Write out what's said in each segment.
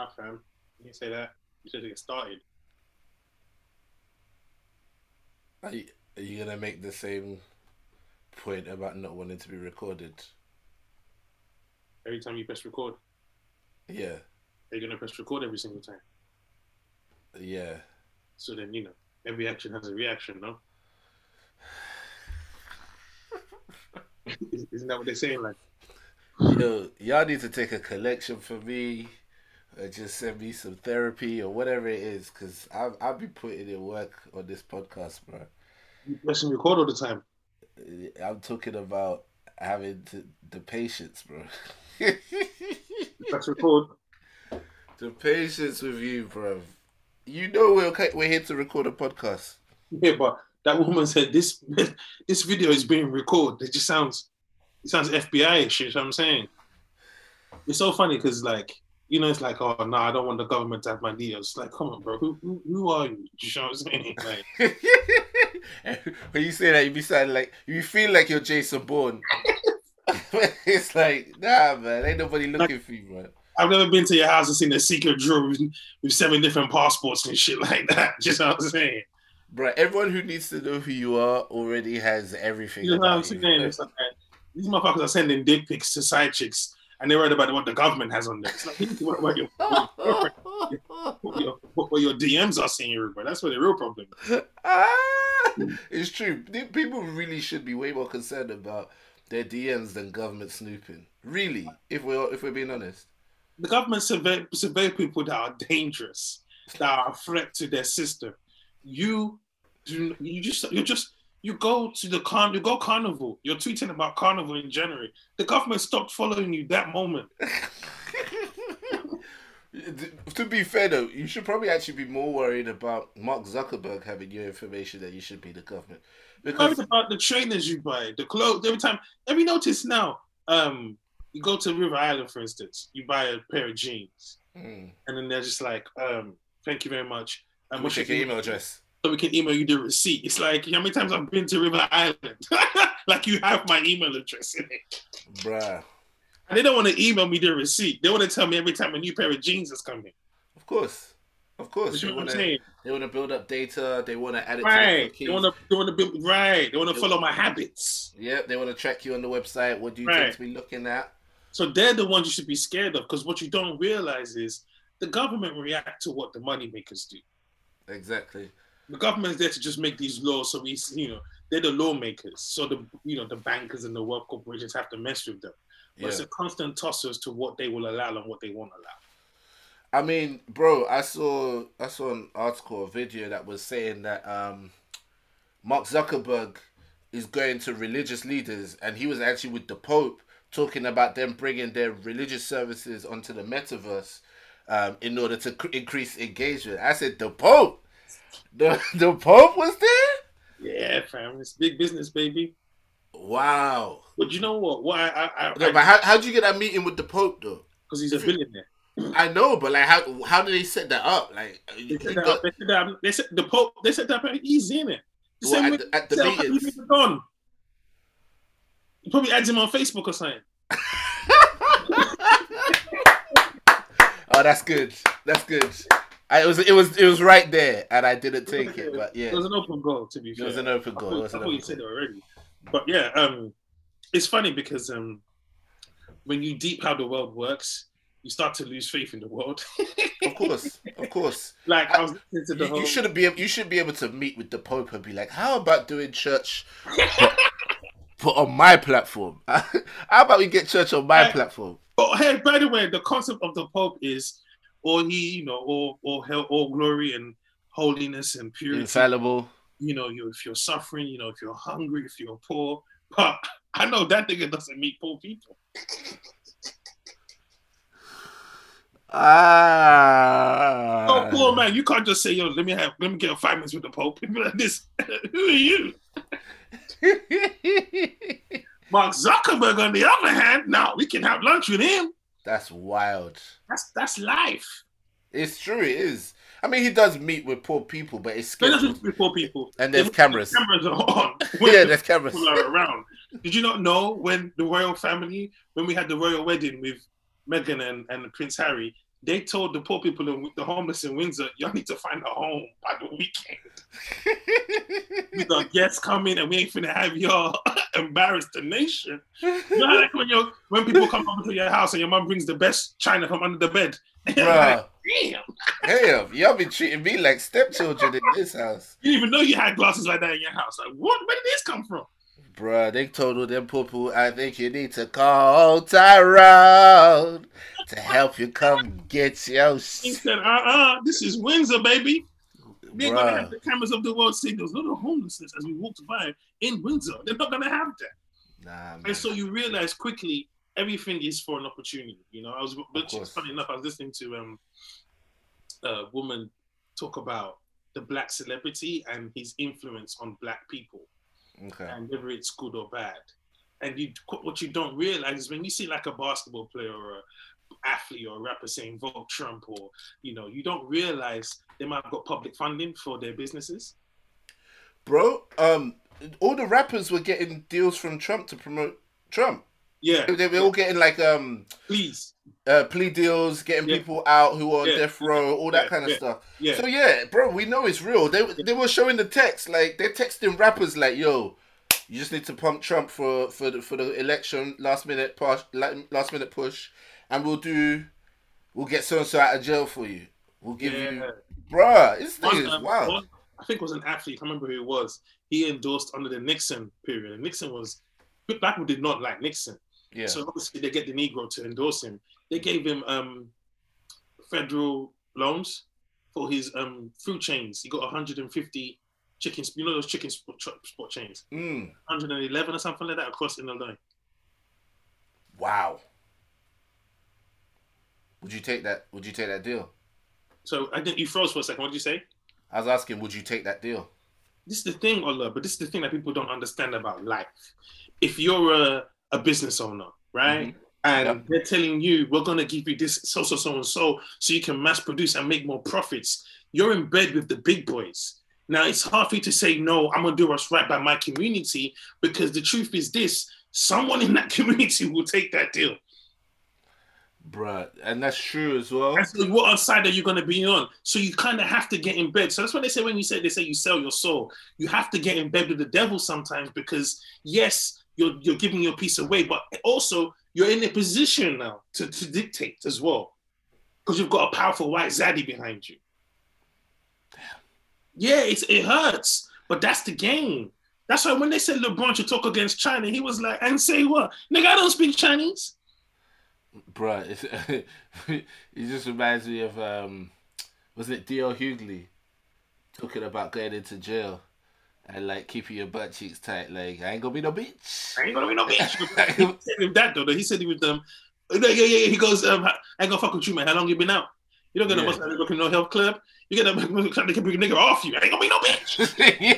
Nah, fam. You say that. You to get started. Are you, are you gonna make the same point about not wanting to be recorded? Every time you press record, Yeah, they're gonna press record every single time. yeah. So then you know, every action has a reaction, no? Isn't that what they're saying? Like, Yo, y'all need to take a collection for me, or just send me some therapy or whatever it is, cause I'll I'll be putting in work on this podcast, bro. you pressing record all the time. I'm talking about having to, the patience, bro. Press record. the patience with you, bro. You know we're okay, we're here to record a podcast. Yeah, but that woman said this this video is being recorded. It just sounds it sounds FBI shit. You know what I'm saying? It's so funny because like you know it's like oh no I don't want the government to have my details. It's like come on bro who who, who are you? You know what I'm saying? Like when you say that, you be sounding like you feel like you're Jason Bourne. it's like nah, man. Ain't nobody looking for you, man. I've never been to your house and seen a secret drawer with, with seven different passports and shit like that. Just know what I'm saying? Bro, everyone who needs to know who you are already has everything. You know what I'm saying? you. Like, these motherfuckers are sending dick pics to side chicks and they're worried about what the government has on there. It's like, what, what, your, what, your, what your DMs are saying, bro. That's what the real problem is. Ah, it's true. People really should be way more concerned about their DMs than government snooping. Really, if we're if we're being honest. The government survey, survey people that are dangerous, that are a threat to their system. You do you just you're just you go to the con you go carnival. You're tweeting about carnival in January. The government stopped following you that moment. to be fair though, you should probably actually be more worried about Mark Zuckerberg having your information than you should be the government. Worried Because about the trainers you buy, the clothes. Every time, every notice now, um, you go to River Island, for instance, you buy a pair of jeans, mm, and then they're just like, um, "Thank you very much." Um, we'll check your email address. So we can email you the receipt. It's like how many times I've been to River Island? like you have my email address in it, Bruh. and they don't want to email me the receipt. They want to tell me every time a new pair of jeans is coming. Of course. Of course. You They know wanna, they wanna build up data, they wanna add it Right? to They want to. They want to be right. They want to follow my habits. Yeah, they want to track you on the website. What do you Right. tend to be looking at? So they're the ones you should be scared of because what you don't realize is the government react to what the money makers do. Exactly. The government is there to just make these laws, so we, you know, they're the lawmakers. So the, you know, the bankers and the wealth corporations have to mess with them. But Yeah. it's a constant toss as to what they will allow and what they won't allow. I mean, bro, I saw I saw an article, a video that was saying that um, Mark Zuckerberg is going to religious leaders, and he was actually with the Pope talking about them bringing their religious services onto the metaverse um, in order to cr- increase engagement. I said, the Pope, the the Pope was there. Yeah, fam, it's big business, baby. Wow. But you know what? Why I, I, No, but how how'd you get that meeting with the Pope though? because he's a billionaire. I know, but like, how how did they set that up? Like, uh, They he said, got- they said that they the Pope. They said that he's in it. The well, same at way the, at the set up meetings. Louis He probably adds him on Facebook or something. Oh, that's good. That's good. I, it was it was it was right there, and I didn't take it. But yeah, It was an open goal, to be fair, it was an open goal. It thought, I thought you said it already. But yeah, um, it's funny because um, when you deep how the world works, you start to lose faith in the world. Of course, of course. like I was listening to the You, whole. you should be you should be able to meet with the Pope and be like, how about doing church, but, but on my platform? how about we get church on my Right. platform? But hey, by the way, the concept of the Pope is all he, you know, all all hell, all glory and holiness and purity. Infallible. You know, you if you're suffering, you know, if you're hungry, if you're poor. But I know that nigga doesn't meet poor people. Ah. Oh, poor man, you can't just say, "Yo, let me have, let me get a five minutes with the Pope." People like this. Who are you? Mark Zuckerberg, on the other hand, now we can have lunch with him. That's wild. That's that's life. It's true. It is. I mean, he does meet with poor people, but it's They scheduled. don't with poor people. And there's cameras. Cameras are on. yeah, there's cameras. people are around. Did you not know when the royal family, when we had the royal wedding with Meghan and, and Prince Harry, they told the poor people and the homeless in Windsor, y'all need to find a home by the weekend. we got guests coming and we ain't finna have y'all embarrass the nation. You know like when you when people come over to your house and your mom brings the best china from under the bed. Bruh. Damn. Damn, y'all be treating me like stepchildren in this house. You didn't even know you had glasses like that in your house. Like, what? Where did this come from? Bruh, they told all them people, I think you need to call Tyrone to help you come get your He said, uh uh this is Windsor, baby. Ain't gonna have the cameras of the world seeing those little homelessness as we walked by in Windsor. They're not gonna have that. Nah, man. And so you realize quickly everything is for an opportunity. You know, I was but funny enough, I was listening to um a woman talk about the black celebrity and his influence on black people Okay. and whether it's good or bad. And you what you don't realize is when you see like a basketball player or a athlete or a rapper saying vote Trump or you know, you don't realize they might have got public funding for their businesses. Bro, um, all the rappers were getting deals from Trump to promote Trump. Yeah, They were all getting like um please. uh, plea deals, getting Yeah. people out who are on Yeah. death row, all that Yeah. kind of Yeah. stuff. Yeah. So yeah, bro, we know it's real. They they were showing the text, like they're texting rappers like, "Yo, you just need to pump Trump for for the, for the election last minute push, last minute push, and we'll do, we'll get so and so out of jail for you. We'll give Yeah. you, bruh, this thing One, is um, wild. one- I think it was an athlete. I can't remember who it was. He endorsed under the Nixon period, and Nixon was black people did not like Nixon. Yeah, So obviously they get the Negro to endorse him. They gave him um, federal loans for his um, food chains. He got 150 chicken, you know those chicken spot, spot chains, mm, 111 or something like that across Illinois. wow. Would you take that? Would you take that deal? So I think you froze for a second. What did you say? I was asking, would you take that deal? This is the thing, Allah, but this is the thing that people don't understand about life. If you're a, a business owner, right? Mm-hmm. And Yep. they're telling you, we're going to give you this so, so, so, and so, so you can mass produce and make more profits. You're in bed with the big boys. Now, it's hard for you to say, no, I'm going to do what's right by my community because the truth is this someone in that community will take that deal. Bruh, and that's true as well. And so what side are you going to be on? So you kind of have to get in bed. So that's what they say when you say they say you sell your soul. You have to get in bed with the devil sometimes because yes, you're you're giving your piece away, but also you're in a position now to, to dictate as well. Because you've got a powerful white zaddy behind you. Yeah, it's it hurts, but that's the game. That's why when they said LeBron should talk against China, he was like, and say what? Nigga, I don't speak Chinese. Bruh, it's, it just reminds me of um, was it D.L. Hughley talking about going into jail and like keeping your butt cheeks tight, like I ain't gonna be no bitch. I ain't gonna be no bitch. he said with that though, he said he with them. Yeah, yeah, yeah. He goes, um, I ain't gonna fuck with you, man. How long you been out? You don't get no Yeah. bust out working no health club. You get a trying to bring a nigga off you. I ain't gonna be no bitch.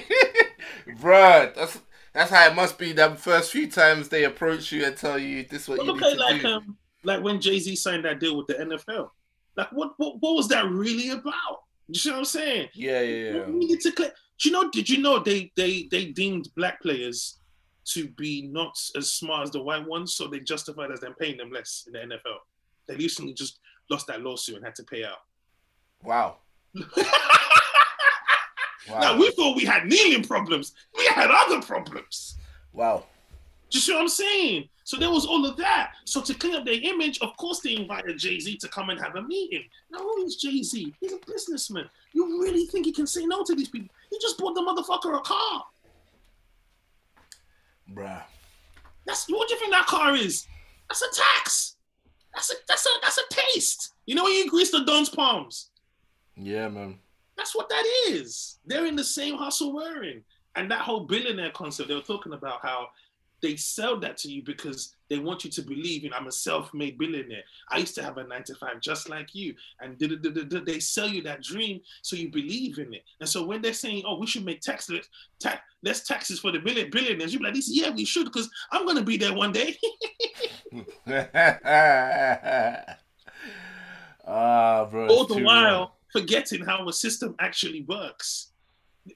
Bruh, that's that's how it must be. Them first few times they approach you and tell you this is what But you look need to like do. um, like when Jay Z signed that deal with the NFL. Like what, what, what was that really about? You see what I'm saying? yeah, yeah, yeah. We needed to. Do you know? Did you know they they they deemed black players to be not as smart as the white ones, so they justified as them paying them less in the NFL. They recently just lost that lawsuit and had to pay out. Wow. Now Wow. we thought we had kneeling problems. We had other problems. Wow. Do you see what I'm saying? So there was all of that. So to clean up their image, of course they invited Jay Z to come and have a meeting. Now who is Jay Z? He's a businessman. You really think he can say no to these people? He just bought the motherfucker a car. Bruh. That's what do you think that car is? That's a tax. That's a that's a that's a taste. You know when you grease the Don's palms? Yeah, man. That's what that is. They're in the same hustle we're. And that whole billionaire concept, they were talking about how they sell that to you because they want you to believe in I'm a self-made billionaire. I used to have a nine to five just like you. And they sell you that dream so you believe in it. And so when they're saying, oh, we should make tax less, tax, less taxes for the billion, billionaires, you're like, yeah, we should because I'm going to be there one day. ah, bro. all the while forgetting how a system actually works.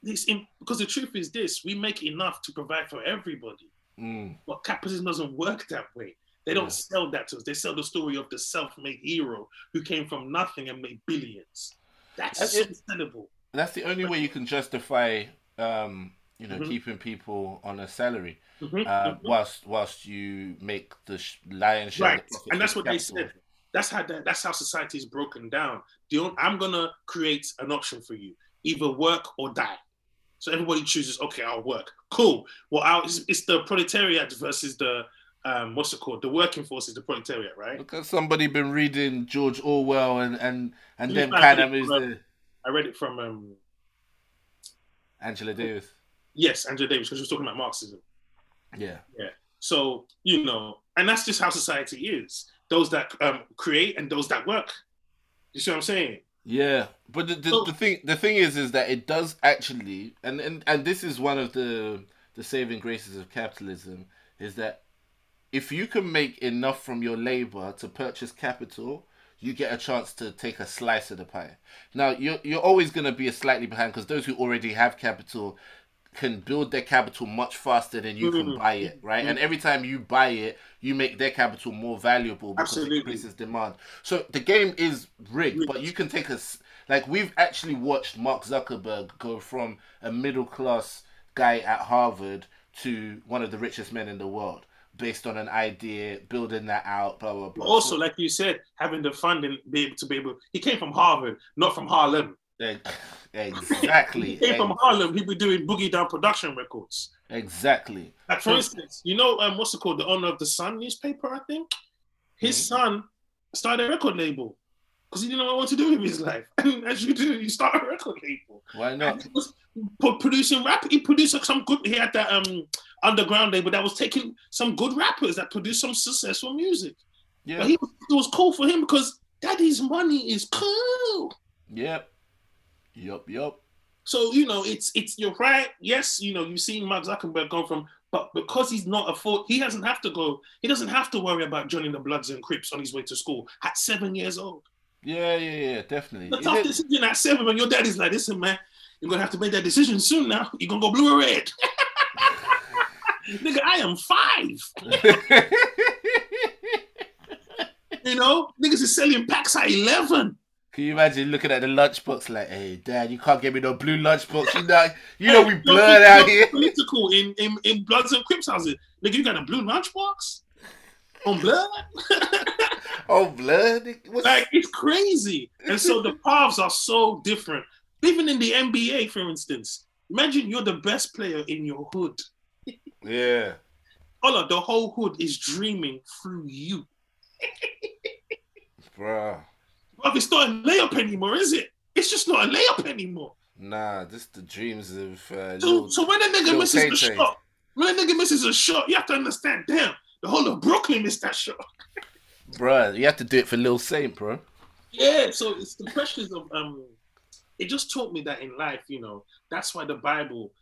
This, because the truth is this: we make enough to provide for everybody, Mm, but capitalism doesn't work that way. They don't Yeah. sell that to us. They sell the story of the self-made hero who came from nothing and made billions. That's so it- That's the only way you can justify, um, you know, Mhm. keeping people on a salary, Mhm, uh, mhm. whilst whilst you make the sh- lion's share. Right, and that's what they said. That's how that, that's how society is broken down. The I'm gonna create an option for you: either work or die. So everybody chooses. Okay, I'll work. Cool. Well, I'll, it's, it's the proletariat versus the um, what's it called? The working force is the proletariat, right? Look at somebody been reading George Orwell and and and then kind of is the I read it from um, Angela Davis. yes, Angela Davis, because she was talking about Marxism. Yeah. Yeah. So you know, and that's just how society is. Those that um, create and those that work. You see what I'm saying? Yeah, but the, the, So- the thing the thing is is that it does actually, and, and and this is one of the the saving graces of capitalism is that if you can make enough from your labor to purchase capital, you get a chance to take a slice of the pie. Now you're you're always going to be a slightly behind because those who already have capital can build their capital much faster than you can Mhm. buy it, right? And every time you buy it, you make their capital more valuable because Absolutely. it increases demand. So the game is rigged, but you can take us like we've actually watched Mark Zuckerberg go from a middle class guy at Harvard to one of the richest men in the world based on an idea, building that out, blah blah blah. also, like you said, having the funding be able to be able. He came from Harvard, not from Harlem. Ex- exactly, He came from Harlem. He was doing boogie down production records. exactly. Like for instance, you know, um, what's it called? The owner of the Sun newspaper, I think. His Mhm. son started a record label because he didn't know what to do with his life. And as you do, you start a record label. Why not? he was producing rap. He produced some good. He had that um underground label that was taking some good rappers that produced some successful music. Yeah, But he, it was cool for him because daddy's money is cool. yep, yup, yup. So you know, it's it's you're right. Yes, you know, you've seen Mark Zuckerberg go from, but because he's not afford, he doesn't have to go. He doesn't have to worry about joining the Bloods and Crips on his way to school at seven years old. Yeah, yeah, yeah, definitely. The Is tough it- decision at seven when your daddy's like, listen, man, you're gonna have to make that decision soon. Now you're gonna go blue or red. Nigga, I am five. You know, niggas is selling packs at eleven. Can you imagine looking at the lunchbox like, "Hey, Dad, you can't give me no blue lunchbox. You know, you know we blurred you're out here." Political in, in in Bloods and Crips houses. Nigga, you got a blue lunchbox on blood. Oh, blood. What's... Like it's crazy. And so the paths are so different. Even in the NBA, for instance, imagine you're the best player in your hood. Yeah. Ola, the whole hood is dreaming through you. Bruh. But it's not a layup anymore, is it? It's just not a layup anymore. Nah, this the dreams of uh, So, little... so when a nigga misses a Tay-Tay. shot, when a nigga misses a shot, you have to understand, damn, the whole of Brooklyn missed that shot. Bruh, you have to do it for Lil Saint, bro. Yeah, so it's the pressures of um. It just taught me that in life, you know, that's why the Bible,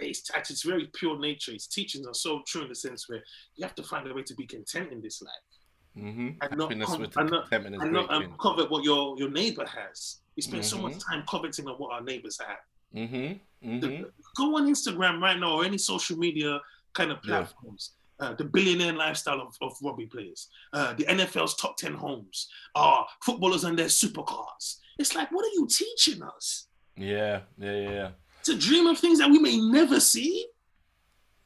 it's, at its very pure nature, its teachings are so true in the sense where you have to find a way to be content in this life Mm-hmm. And not Happiness com- with and not- and not um, covet what your your neighbor has. We spend so much Mm-hmm. time coveting on what our neighbors have. Mm-hmm. The- Mm-hmm. go on Instagram right now or any social media kind of Yeah. platforms. Uh, the billionaire lifestyle of, of rugby players, uh, the NFL's top 10 homes, uh, footballers and their supercars. It's like, what are you teaching us? Yeah, yeah, yeah, yeah. To dream of things that we may never see?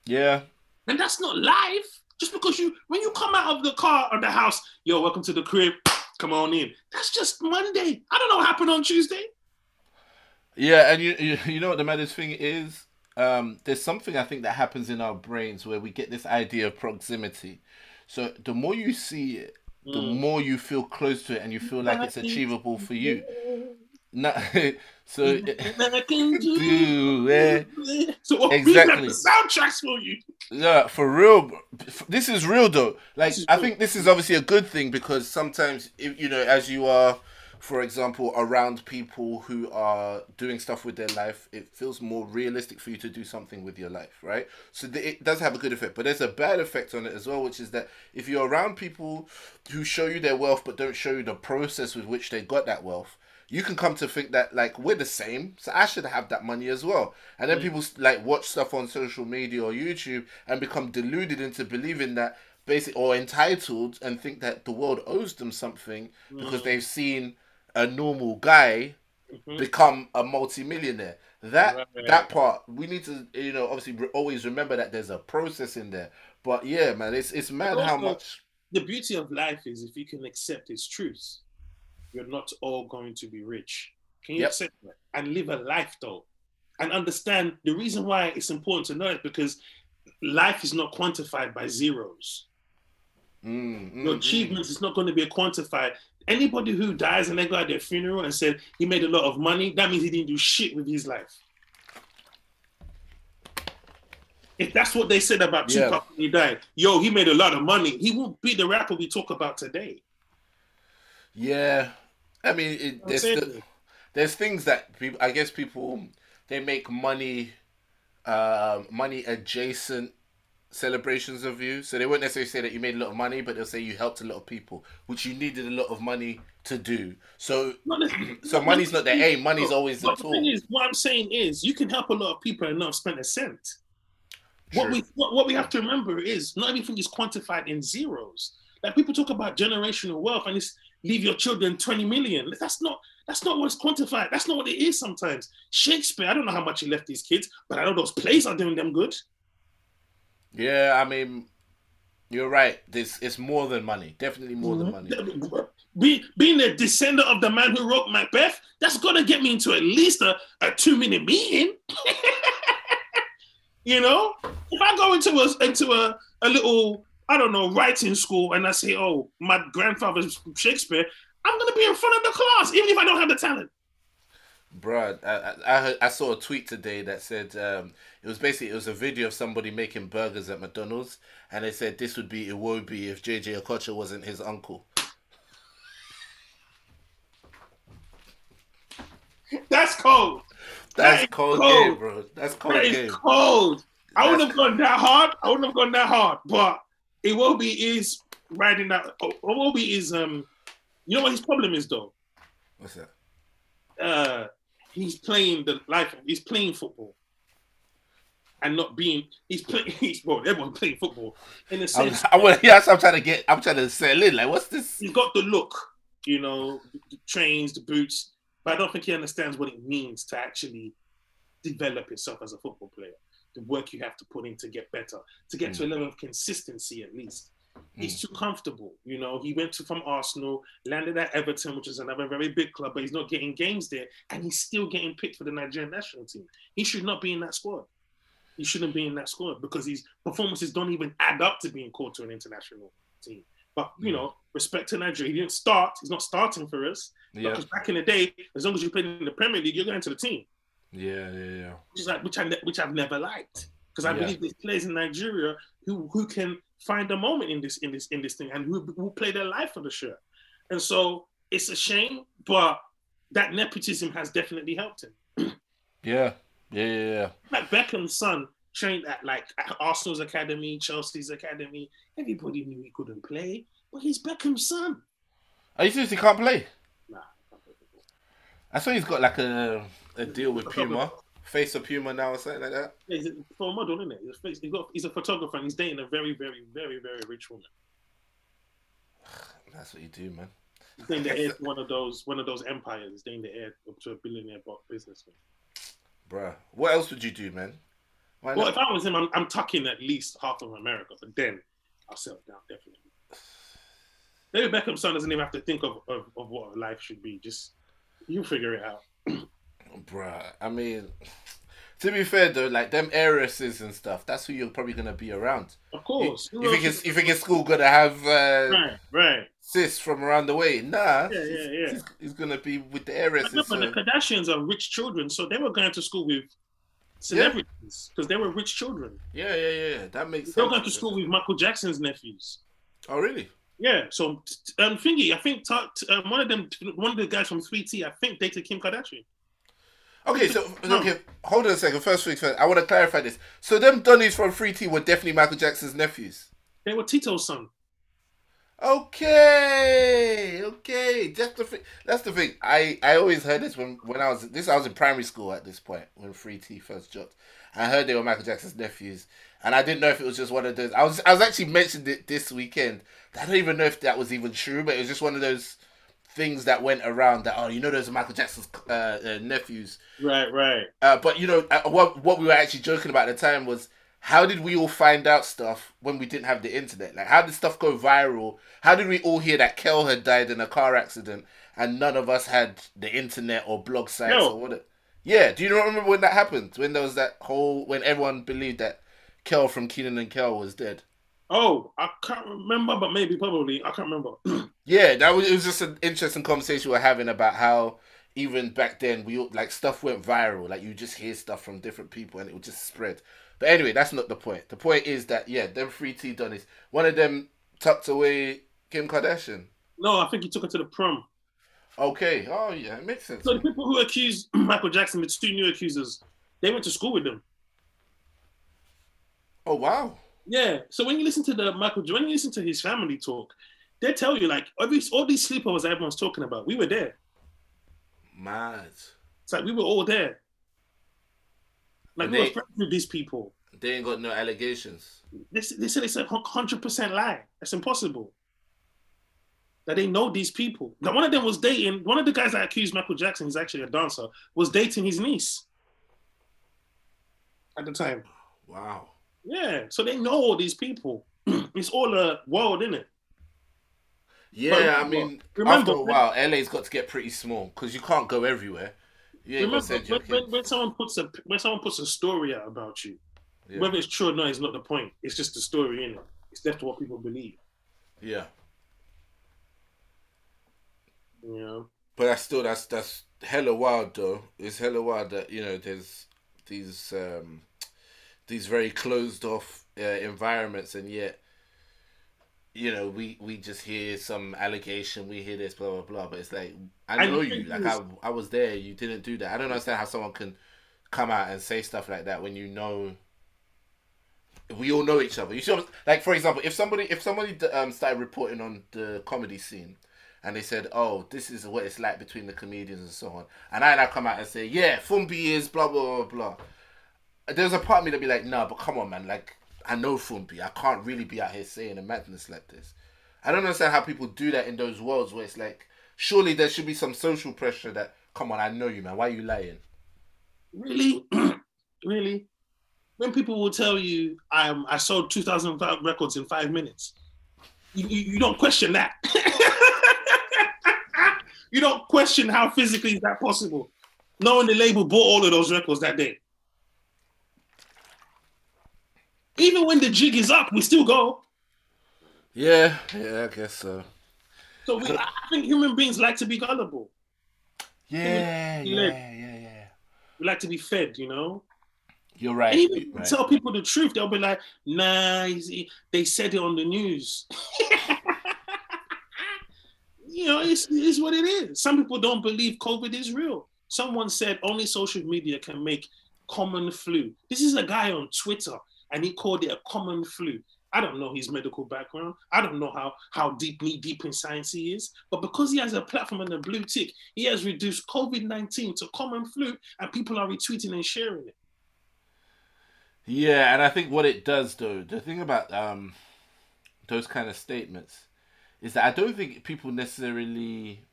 Yeah, And that's not life. Just because you, when you come out of the car or the house, yo, welcome to the crib, come on in. That's just Monday. I don't know what happened on Tuesday. Yeah, and you, you you know what the maddest thing is? Um, there's something I think that happens in our brains where we get this idea of proximity. So the more you see it, the Mm. more you feel close to it, and you feel like it's achievable for you. No, so I can do it. So what Exactly. soundtracks for you? Yeah, for real. This is real though. Like I think this is obviously a good thing because sometimes, if, you know, as you are, for example, around people who are doing stuff with their life, it feels more realistic for you to do something with your life, right? So th- it does have a good effect, but there's a bad effect on it as well, which is that if you're around people who show you their wealth but don't show you the process with which they got that wealth. You can come to think that like we're the same, so I should have that money as well. And then people like watch stuff on social media or YouTube and become deluded into believing that basically or entitled and think that the world owes them something because Mm. they've seen a normal guy Mhm. become a multimillionaire. That Right. that part we need to you know obviously re- always remember that there's a process in there. But yeah, man, it's it's mad how much. the beauty of life is if you can accept its truth, you're not all going to be rich. Can you Yep. accept that and live a life though, and understand the reason why it's important to know it because life is not quantified by zeros. Mm, mm, Your mm. achievements is not going to be quantified. Anybody who dies and they go at their funeral and said he made a lot of money, that means he didn't do shit with his life. If that's what they said about Yeah. Tupac when he died, yo, he made a lot of money. He won't be the rapper we talk about today. Yeah, I mean, it, there's the- there's things that people. I guess people they make money, um, money adjacent celebrations of you. So they won't necessarily say that you made a lot of money, but they'll say you helped a lot of people, which you needed a lot of money to do. So Not so money's not the aim. Money's always the But the thing is, what I'm saying is, you can help a lot of people and not spend a cent. What we what, what we have to remember is not everything is quantified in zeros. Like people talk about generational wealth and it's leave your children 20 million. That's not that's not what's quantified. That's not what it is sometimes. Shakespeare, I don't know how much he left these kids, but I know those plays are doing them good. Yeah, I mean, you're right. This it's more than money. Definitely more than mm-hmm. money. Be, being the descendant of the man who wrote Macbeth, that's gonna get me into at least a, a two minute meeting. you know, if I go into a into a, a little I don't know writing school and I say, oh, my grandfather's Shakespeare, I'm gonna be in front of the class even if I don't have the talent. Bruh, I, I, I, saw a tweet today that said um, it was basically it was a video of somebody making burgers at McDonald's, and they said this would be Iwobi if JJ Okocha wasn't his uncle. That's cold. That's That cold, cold. game, bro. That's cold That is game. cold. I wouldn't have gone that hard. I wouldn't have gone that hard. But Iwobi is riding that. Iwobi is um. You know what his problem is though. What's that? uh, he's playing the life. He's playing football, and not being. He's playing. He's well, everyone's playing football in a I'm, sense. I, wanna- yes, I'm trying to get. I'm trying to settle in. Like, what's this? He's got the look, you know, the trains, the boots, but I don't think he understands what it means to actually develop yourself as a football player. The work you have to put in to get better, to get to a mm. level of consistency at least. He's mm. too comfortable, you know. He went to from Arsenal, landed at Everton, which is another very big club, but he's not getting games there, and he's still getting picked for the Nigerian national team. He should not be in that squad. He shouldn't be in that squad because his performances don't even add up to being called to an international team. But you mm. know, respect to Nigeria, he didn't start. He's not starting for us Yeah, because back in the day, as long as you played in the Premier League, you're going to the team, yeah, yeah, yeah. which is like which I which I've never liked because I Yeah. believe there's players in Nigeria who who can find a moment in this in this in this thing and who will play their life for the shirt. And so it's a shame, but that nepotism has definitely helped him. Yeah, yeah, yeah, yeah. Like Beckham's son trained at like at Arsenal's academy, Chelsea's academy. Everybody knew he couldn't play, but he's Beckham's son. Are you serious? He can't play. Nah. I saw he's got like a a deal with Puma, face of Puma now or something like that. Yeah, he's a, for a model, isn't it? He's face- he's, got, he's a photographer and he's dating a very, very, very, very rich woman. That's what you do, man. He's dating the heir to one of those one of those empires. He's dating the heir to a billionaire businessman. Bruh. What else would you do, man? Why Well, not? if I was him, I'm, I'm tucking at least half of America, but then I'll settle down definitely. David Beckham's son doesn't even have to think of, of, of what life should be. Just you figure it out. Bruh, I mean, to be fair though, like them heiresses and stuff, that's who you're probably gonna be around. Of course. you think it's you think it's school gonna have uh, right, right. sis from around the way? Nah, Yeah, yeah, yeah. He's, he's gonna be with the heiresses. no, but the Kardashians are rich children, so they were going to school with celebrities because they were rich children. yeah, yeah, yeah. That makes sense. They were going to school with Michael Jackson's nephews. Oh, really? Yeah, so um, Thingy, I think ta- t- um, one of them, one of the guys from 3T, I think dated Kim Kardashian. Okay, so okay, hold on a second. First things first, I want to clarify this. So them Donnies from 3T were definitely Michael Jackson's nephews. They were Tito's son. Okay, okay. That's the thing. That's the thing. I I always heard this when when I was this. I was in primary school at this point when 3T first dropped. I heard they were Michael Jackson's nephews, and I didn't know if it was just one of those. I was I was actually mentioned it this weekend. I don't even know if that was even true, but it was just one of those things that went around that oh you know those are Michael Jackson's uh, uh, nephews. Right, right. Uh, but you know uh, what what we were actually joking about at the time was how did we all find out stuff when we didn't have the internet? Like how did stuff go viral? How did we all hear that Kel had died in a car accident and none of us had the internet or blog sites No. or what? Yeah, do you remember when that happened? When there was that whole when everyone believed that Kel from Kenan and Kel was dead. Oh, I can't remember, but maybe, probably. I can't remember. Yeah, that was it was just an interesting conversation we were having about how even back then we all- like stuff went viral. Like you just hear stuff from different people and it would just spread. But anyway, that's not the point. The point is that yeah, them three T Donnies, one of them tucked away Kim Kardashian. no, I think he took her to the prom. Okay. Oh yeah, it makes sense. So the people who accused Michael Jackson, the two new accusers, they went to school with them. Oh wow. Yeah. So when you listen to the Michael, when you listen to his family talk, they tell you like every all these sleepovers that everyone's talking about, we were there. Mad. It's like we were all there. Like And we were friends with these people. They ain't got no allegations. They, they said it's a hundred percent lie. That's impossible. That they know these people. Now one of them was dating. One of the guys that accused Michael Jackson, he's actually a dancer, was dating his niece at the time. Wow. Yeah, so they know all these people. it's all a world, isn't it? Yeah, But I mean, remember- after a while, LA's got to get pretty small because you can't go everywhere. You Remember, when, when, when someone puts a when someone puts a story out about you, Yeah. whether it's true or not is not the point. It's just the story in it. It's left to what people believe. yeah. Yeah. But that's still that's that's hella wild though. It's hella wild that you know there's these um these very closed off uh, environments and yet you know we we just hear some allegation we hear this blah blah blah but it's like I know you like I I was there you didn't do that I don't understand how someone can come out and say stuff like that when you know we all know each other you see like for example if somebody if somebody um started reporting on the comedy scene and they said, "Oh, this is what it's like between the comedians and so on," and I now come out and say, "Yeah, Fumbi is blah blah blah blah." There's a part of me that be like, "No, but come on, man! Like, I know Fumbi. I can't really be out here saying a madness like this." I don't understand how people do that in those worlds where it's like, surely there should be some social pressure that, come on, I know you, man. Why are you lying? Really, really. When people will tell you, "I'm I sold 2,000 records in five minutes," you, you, you don't question that. you don't question how physically is that possible, knowing the label bought all of those records that day. Even when the jig is up, we still go. Yeah, yeah, I guess so. So we, I think human beings like to be gullible. Yeah, yeah, live. yeah, yeah. We like to be fed, you know. You're right. And even you're right. tell people the truth, they'll be like, "Nah, they said it on the news." you know, it's, it's what it is. Some people don't believe COVID is real. Someone said only social media can make common flu. This is a guy on Twitter, and he called it a common flu. I don't know his medical background. I don't know how how deep knee deep in science he is. But because he has a platform and a blue tick, he has reduced COVID nineteen to common flu, and people are retweeting and sharing it. Yeah, and I think what it does though, the thing about um those kind of statements is that I don't think people necessarily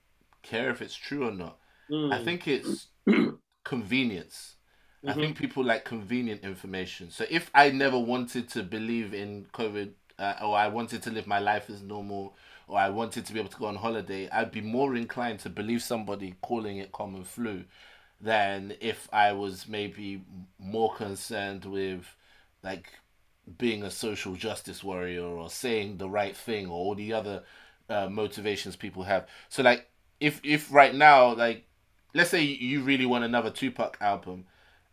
care if it's true or not. Mm. I think it's convenience. I Mhm. think people like convenient information. So if I never wanted to believe in COVID, uh, or I wanted to live my life as normal, or I wanted to be able to go on holiday, I'd be more inclined to believe somebody calling it common flu than if I was maybe more concerned with like being a social justice warrior or saying the right thing or all the other uh, motivations people have. So like if if right now like let's say you really want another Tupac album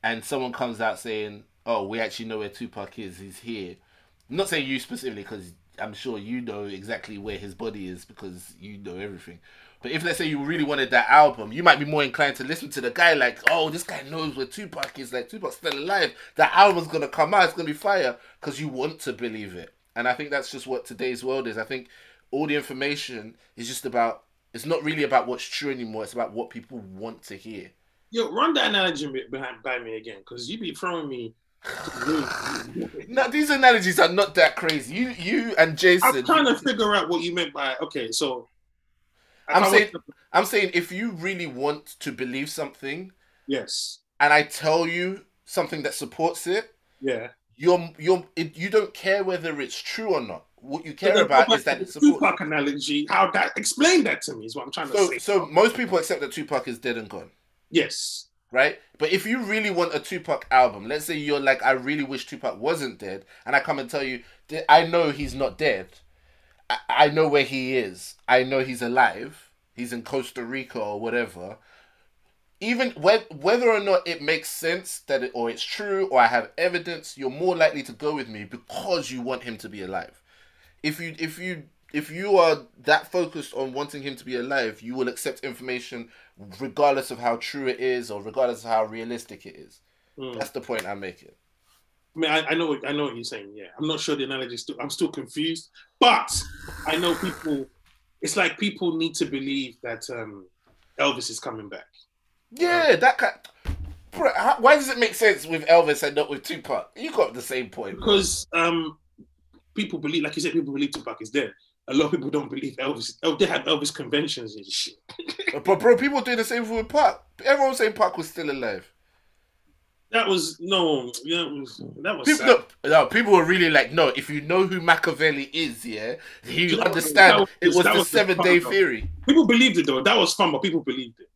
and someone comes out saying, "Oh, we actually know where Tupac is. He's here." I'm not saying you specifically because I'm sure you know exactly where his body is because you know everything. But if let's say you really wanted that album, you might be more inclined to listen to the guy like, "Oh, this guy knows where Tupac is. Like Tupac's still alive. That album's gonna come out. It's gonna be fire." Because you want to believe it. And I think that's just what today's world is. I think all the information is just about. It's not really about what's true anymore. It's about what people want to hear. Yo, run that analogy behind by me again, because you be throwing me no, these analogies are not that crazy. You, you, and Jason. I'm trying to figure out what you meant by okay. So I'm saying, I'm saying, if you really want to believe something, yes, and I tell you something that supports it, yeah, you're you're it, you don't care whether it's true or not. What you care about is that it's supports. Tupac analogy. How that explain that to me is what I'm trying to so, say. So most people accept that Tupac is dead and gone. Yes right? But if you really want a Tupac album, let's say you're like, I really wish Tupac wasn't dead, and I come and tell you, I know he's not dead. I, I know where he is. I know he's alive. He's in Costa Rica or whatever. Even whether or not it makes sense that it, or it's true or I have evidence, you're more likely to go with me because you want him to be alive. If you if you if you are that focused on wanting him to be alive, you will accept information regardless of how true it is or regardless of how realistic it is. Mm. That's the point I'm making. I mean, I, I, know what I know what you're saying. Yeah, I'm not sure the analogy. Still, I'm still confused, but I know people. It's like people need to believe that um, Elvis is coming back. Yeah, um, that kind. Bro, how, why does it make sense with Elvis and not with Tupac? You got the same point. Because um, people believe, like you said, people believe Tupac is dead a lot of people don't believe Elvis. Oh, they have Elvis conventions and shit. but bro, people doing the same thing with Pac. Everyone was saying Pac was still alive. That was no, yeah, that was that was people. No, no, people were really like, no. If you know who Machiavelli is, yeah, you, you understand was, it was the was seven day theory. People believed it though. That was fun, but people believed it.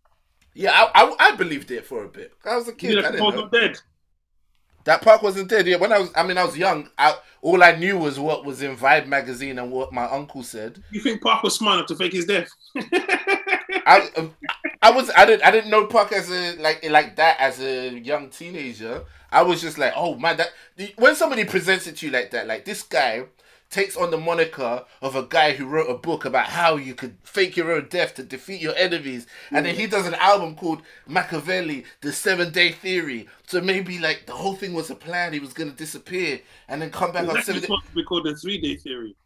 Yeah, I, I, I believed it for a bit. I was a kid. Yeah, I didn't know. dead. That Pac wasn't dead. Yeah, when I was, I mean, I was young. I, all I knew was what was in Vibe magazine and what my uncle said. You think Pac was smart enough to fake his death? I, um, I was, I didn't, I didn't know Pac as a like like that as a young teenager. I was just like, oh man, that when somebody presents it to you like that, like this guy takes on the moniker of a guy who wrote a book about how you could fake your own death to defeat your enemies. And then he does an album called Makaveli, The Seven Day Theory. So maybe like the whole thing was a plan. He was going to disappear and then come back on seven days. to record the three day theory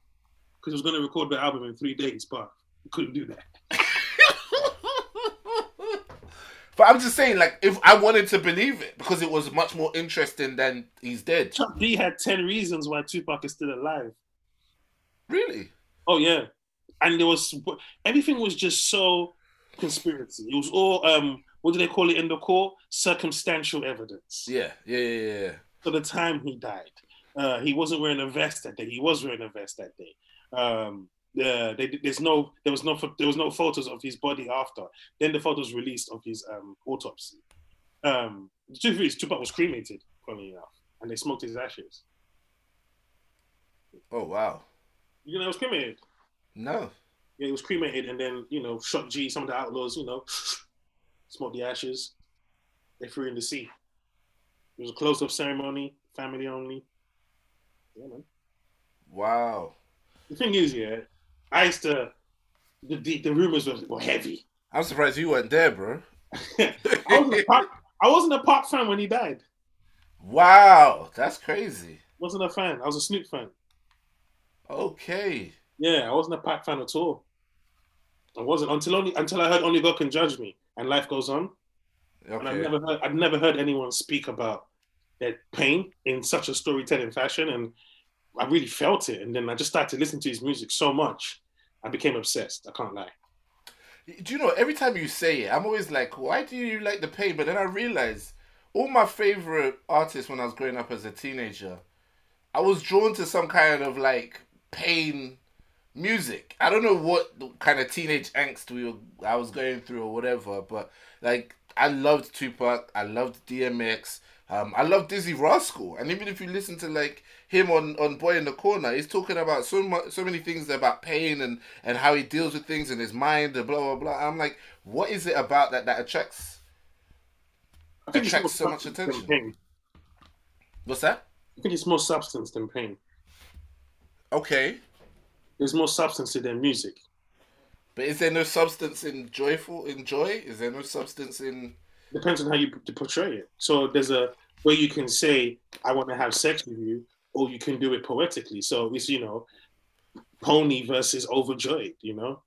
because he was going to record the album in three days, but he couldn't do that. But I'm just saying, like, if I wanted to believe it because it was much more interesting than he's dead. Chuck D had ten reasons why Tupac is still alive. Really? Oh yeah, and there was everything was just so conspiracy. It was all um, what do they call it in the court? Circumstantial evidence. Yeah, yeah, yeah, yeah. For the time he died, uh, he wasn't wearing a vest that day. He was wearing a vest that day. Um, uh, they, there's no, there was no, there was no photos of his body after. Then the photos released of his um, autopsy. Um, the truth is, Tupac was cremated, funny enough, and they smoked his ashes. Oh wow! You know, it was cremated. No. Yeah, it was cremated, and then you know, Shock G, some of the Outlawz, you know, smoked the ashes. They threw in the sea. It was a close-up ceremony, family only. Yeah, man. Wow. The thing is, yeah, I used to. The the, the rumors were, were heavy. I'm surprised you weren't there, bro. I, wasn't Pac, I wasn't a Pac fan when he died. Wow, that's crazy. Wasn't a fan. I was a Snoop fan. Okay. Yeah, I wasn't a Pac fan at all. I wasn't until only until I heard Only God Can Judge Me and Life Goes On. Okay. And I've never heard I've never heard anyone speak about their pain in such a storytelling fashion, and I really felt it. And then I just started to listen to his music so much, I became obsessed. I can't lie. Do you know? Every time you say it, I'm always like, "Why do you like the pain?" But then I realize all my favorite artists when I was growing up as a teenager, I was drawn to some kind of like pain music. I don't know what kind of teenage angst we were, I was going through or whatever, but like I loved Tupac, I loved DMX, um, I loved Dizzee Rascal, and even if you listen to like him on, on Boy in the Corner, he's talking about so much, so many things about pain and and how he deals with things in his mind and blah blah blah. I'm like, what is it about that that attracts attracts so much attention? What's that? I think it's more substance than pain. Okay. There's more substance to their music. But is there no substance in joyful in joy? Is there no substance in depends on how you portray it. So there's a way you can say, I want to have sex with you, or you can do it poetically. So it's, you know, pony versus overjoyed, you know?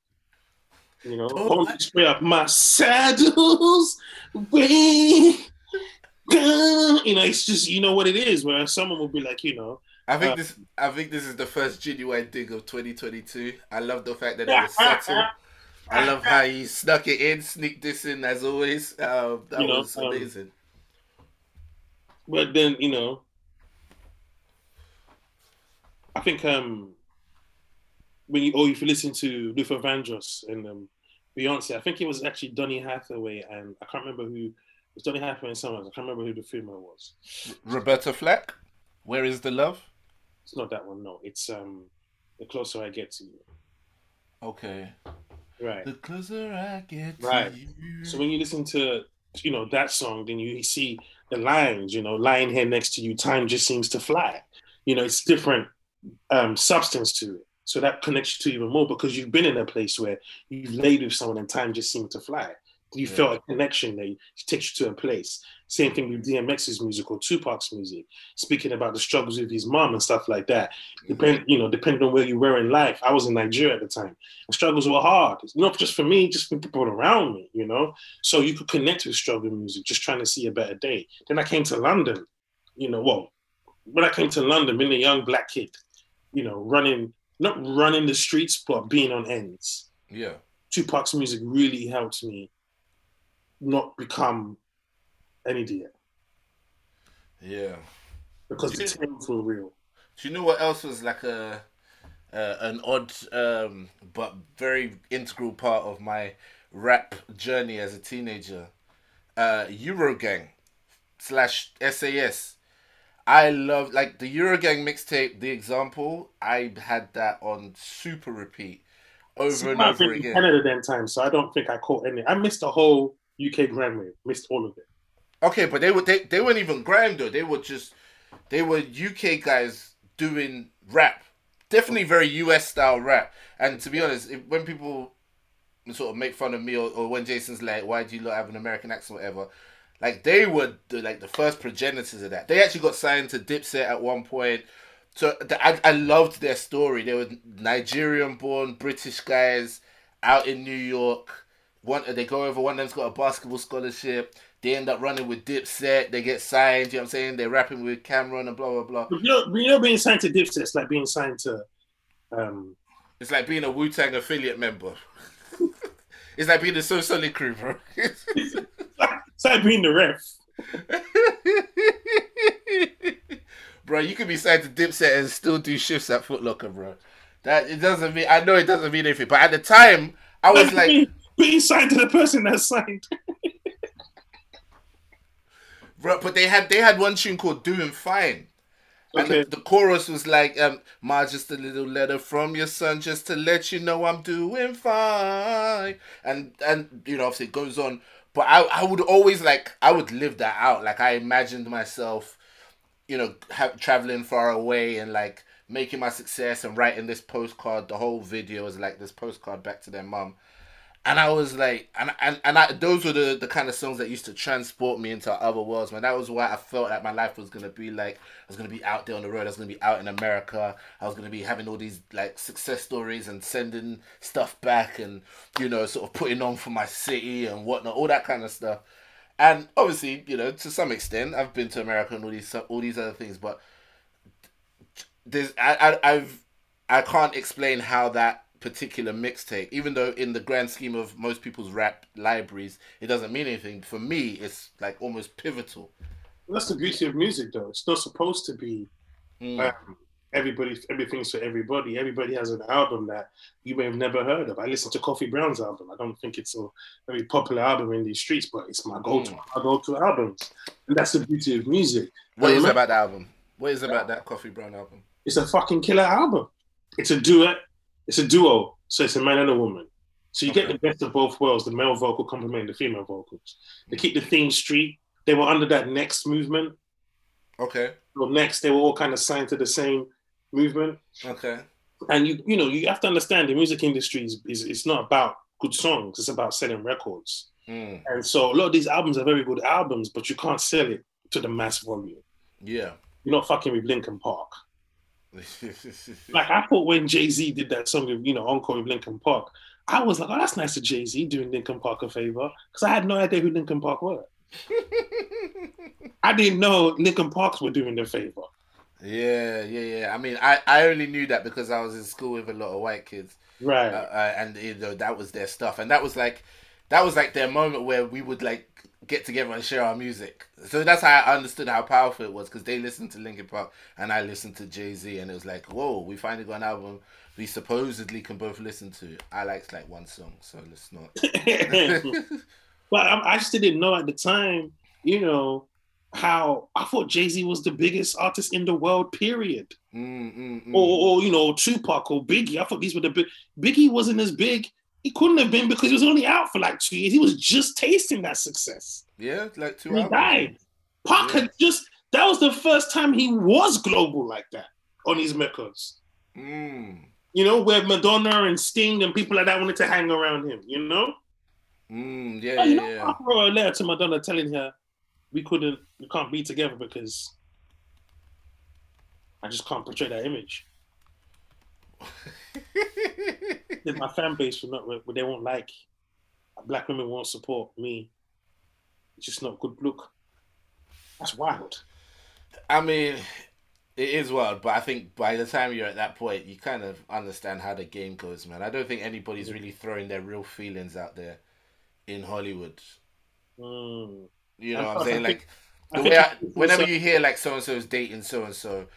You know, oh, pony spray up my saddles, way you know, it's just you know what it is. Where someone will be like, you know, I think Uh, this. I think this is the first genuine thing of 2022. I love the fact that it was subtle. I love how he snuck it in, sneaked this in as always. Um, that You know, was um, amazing. But then you know, I think um when you or if you listen to Luther Vandross and um, Beyonce, I think it was actually Donny Hathaway and I can't remember who it was Donny Hathaway and someone else. I can't remember who the female was. Roberta Flack, where is the love? It's not that one. No, it's um the closer I get to you. Okay. Right. The closer I get to you. Right. So when you listen to you know that song, then you see the lines. You know, lying here next to you, time just seems to fly. You know, it's different um, substance to it. So that connects you to even more because you've been in a place where you've laid with someone and time just seemed to fly. You Yeah. felt a connection that takes you to a place. Same thing with DMX's music or Tupac's music, speaking about the struggles with his mom and stuff like that. Mm-hmm. Depend, you know, depending on where you were in life. I was in Nigeria at the time. The struggles were hard, not just for me, just for people around me. You know, so you could connect with struggle music, just trying to see a better day. Then I came to London. You know, well, when I came to London, being a young black kid, you know, running not running the streets, but being on ends. Yeah. Tupac's music really helped me not become an idiot Yeah. because the tales were real. Do you know what else was like a uh, an odd um, but very integral part of my rap journey as a teenager? Uh, Eurogang slash SAS. I love like the Eurogang mixtape. The example I had that on super repeat over See, and over again. Canada then time, so I don't think I caught any. I missed the whole UK Grime Wave, missed all of it. Okay, but they were they, they weren't even grime though. They were just they were UK guys doing rap. Definitely very US style rap. And to be honest, when people sort of make fun of me or, or when Jason's like, "Why do you not have an American accent?" or whatever, like they were the, like the first progenitors of that. They actually got signed to Dipset at one point. So the, I I loved their story. They were Nigerian born British guys out in New York. One they go over. One of them's got a basketball scholarship. They end up running with Dipset. They get signed. You know what I'm saying? They're rapping with Cam'ron and blah blah blah. You know, you know, being signed to Dipset, it's like being signed to. Um, It's like being a Wu Tang affiliate member. it's like being a So Solid crew, bro. it's like being the ref. bro, you could be signed to Dipset and still do shifts at Footlocker, bro. That it doesn't mean I know it doesn't mean anything, but at the time I was like, being, being signed to the person that signed. bro, but they had they had one tune called "Doing Fine." And Okay. the, the chorus was like, um, Ma, just a little letter from your son just to let you know I'm doing fine. And, and you know, obviously it goes on. But I, I would always like, I would live that out. Like, I imagined myself, you know, ha- traveling far away and like making my success and writing this postcard. The whole video was like this postcard back to their mum. And I was like, and and, and I, those were the, the kind of songs that used to transport me into other worlds, man. That was why I felt like my life was gonna be like. I was gonna be out there on the road. I was gonna be out in America. I was gonna be having all these like success stories and sending stuff back, and you know, sort of putting on for my city and whatnot, all that kind of stuff. And obviously, you know, to some extent, I've been to America and all these all these other things, but there's I, I I've I can't explain how that particular mixtape, even though in the grand scheme of most people's rap libraries, it doesn't mean anything. For me, it's like almost pivotal. That's the beauty of music, though. It's not supposed to be Mm. um, everybody. Everything's for everybody. Everybody has an album that you may have never heard of. I listened to Koffee Brown's album. I don't think it's a very popular album in these streets, but it's my go-to. Mm. My go-to albums, and that's the beauty of music. What is remember- about the album? What is about that Koffee Brown album? It's a fucking killer album. It's a duet. It's a duo. So it's a man and a woman. So you get the best of both worlds: the male vocal complementing the female vocals. They keep the theme street. They were under that next movement. Okay, Well, next they were all kind of signed to the same movement. okay, And you, you know, you have to understand the music industry is, is it's not about good songs. It's about selling records. mm. And so a lot of these albums are very good albums, but you can't sell it to the mass volume. yeah. You're not fucking with Linkin Park. Like I thought when Jay Z did that song with you know Encore with Linkin Park, I was like, oh, that's nice of Jay Z doing Linkin Park a favor because I had no idea who Linkin Park were. I didn't know Linkin Parks were doing the favor. Yeah, yeah, yeah. I mean, I, I only knew that because I was in school with a lot of white kids, Right. uh, uh, and you know that was their stuff, and that was like, that was like their moment where we would like get together and share our music. So that's how I understood how powerful it was because they listened to Linkin Park and I listened to Jay Z, and it was like, whoa, we finally got an album we supposedly can both listen to. I liked like one song, so let's not. but I, I just didn't know at the time, you know, how I thought Jay Z was the biggest artist in the world, period. Mm, mm, mm. Or, or, you know, Tupac or Biggie. I thought these were the big. Biggie wasn't as big. He couldn't have been because he was only out for like two years. He was just tasting that success. yeah, like two. He albums. died. Pac Yeah. had just. That was the first time he was global like that on his records. Mm, You know, where Madonna and Sting and people like that wanted to hang around him. You know. mm, yeah, Oh, you yeah, know, yeah. I wrote a letter to Madonna telling her we couldn't, we can't be together because I just can't portray that image. My fan base will not, they won't like. Black women won't support me. It's just not good look. That's wild. I mean, it is wild, but I think by the time you're at that point, you kind of understand how the game goes, man. I don't think anybody's really throwing their real feelings out there in Hollywood. Mm. You know I- what I'm saying? Like, I the think way I, it's- whenever you hear like so and so is dating so and so,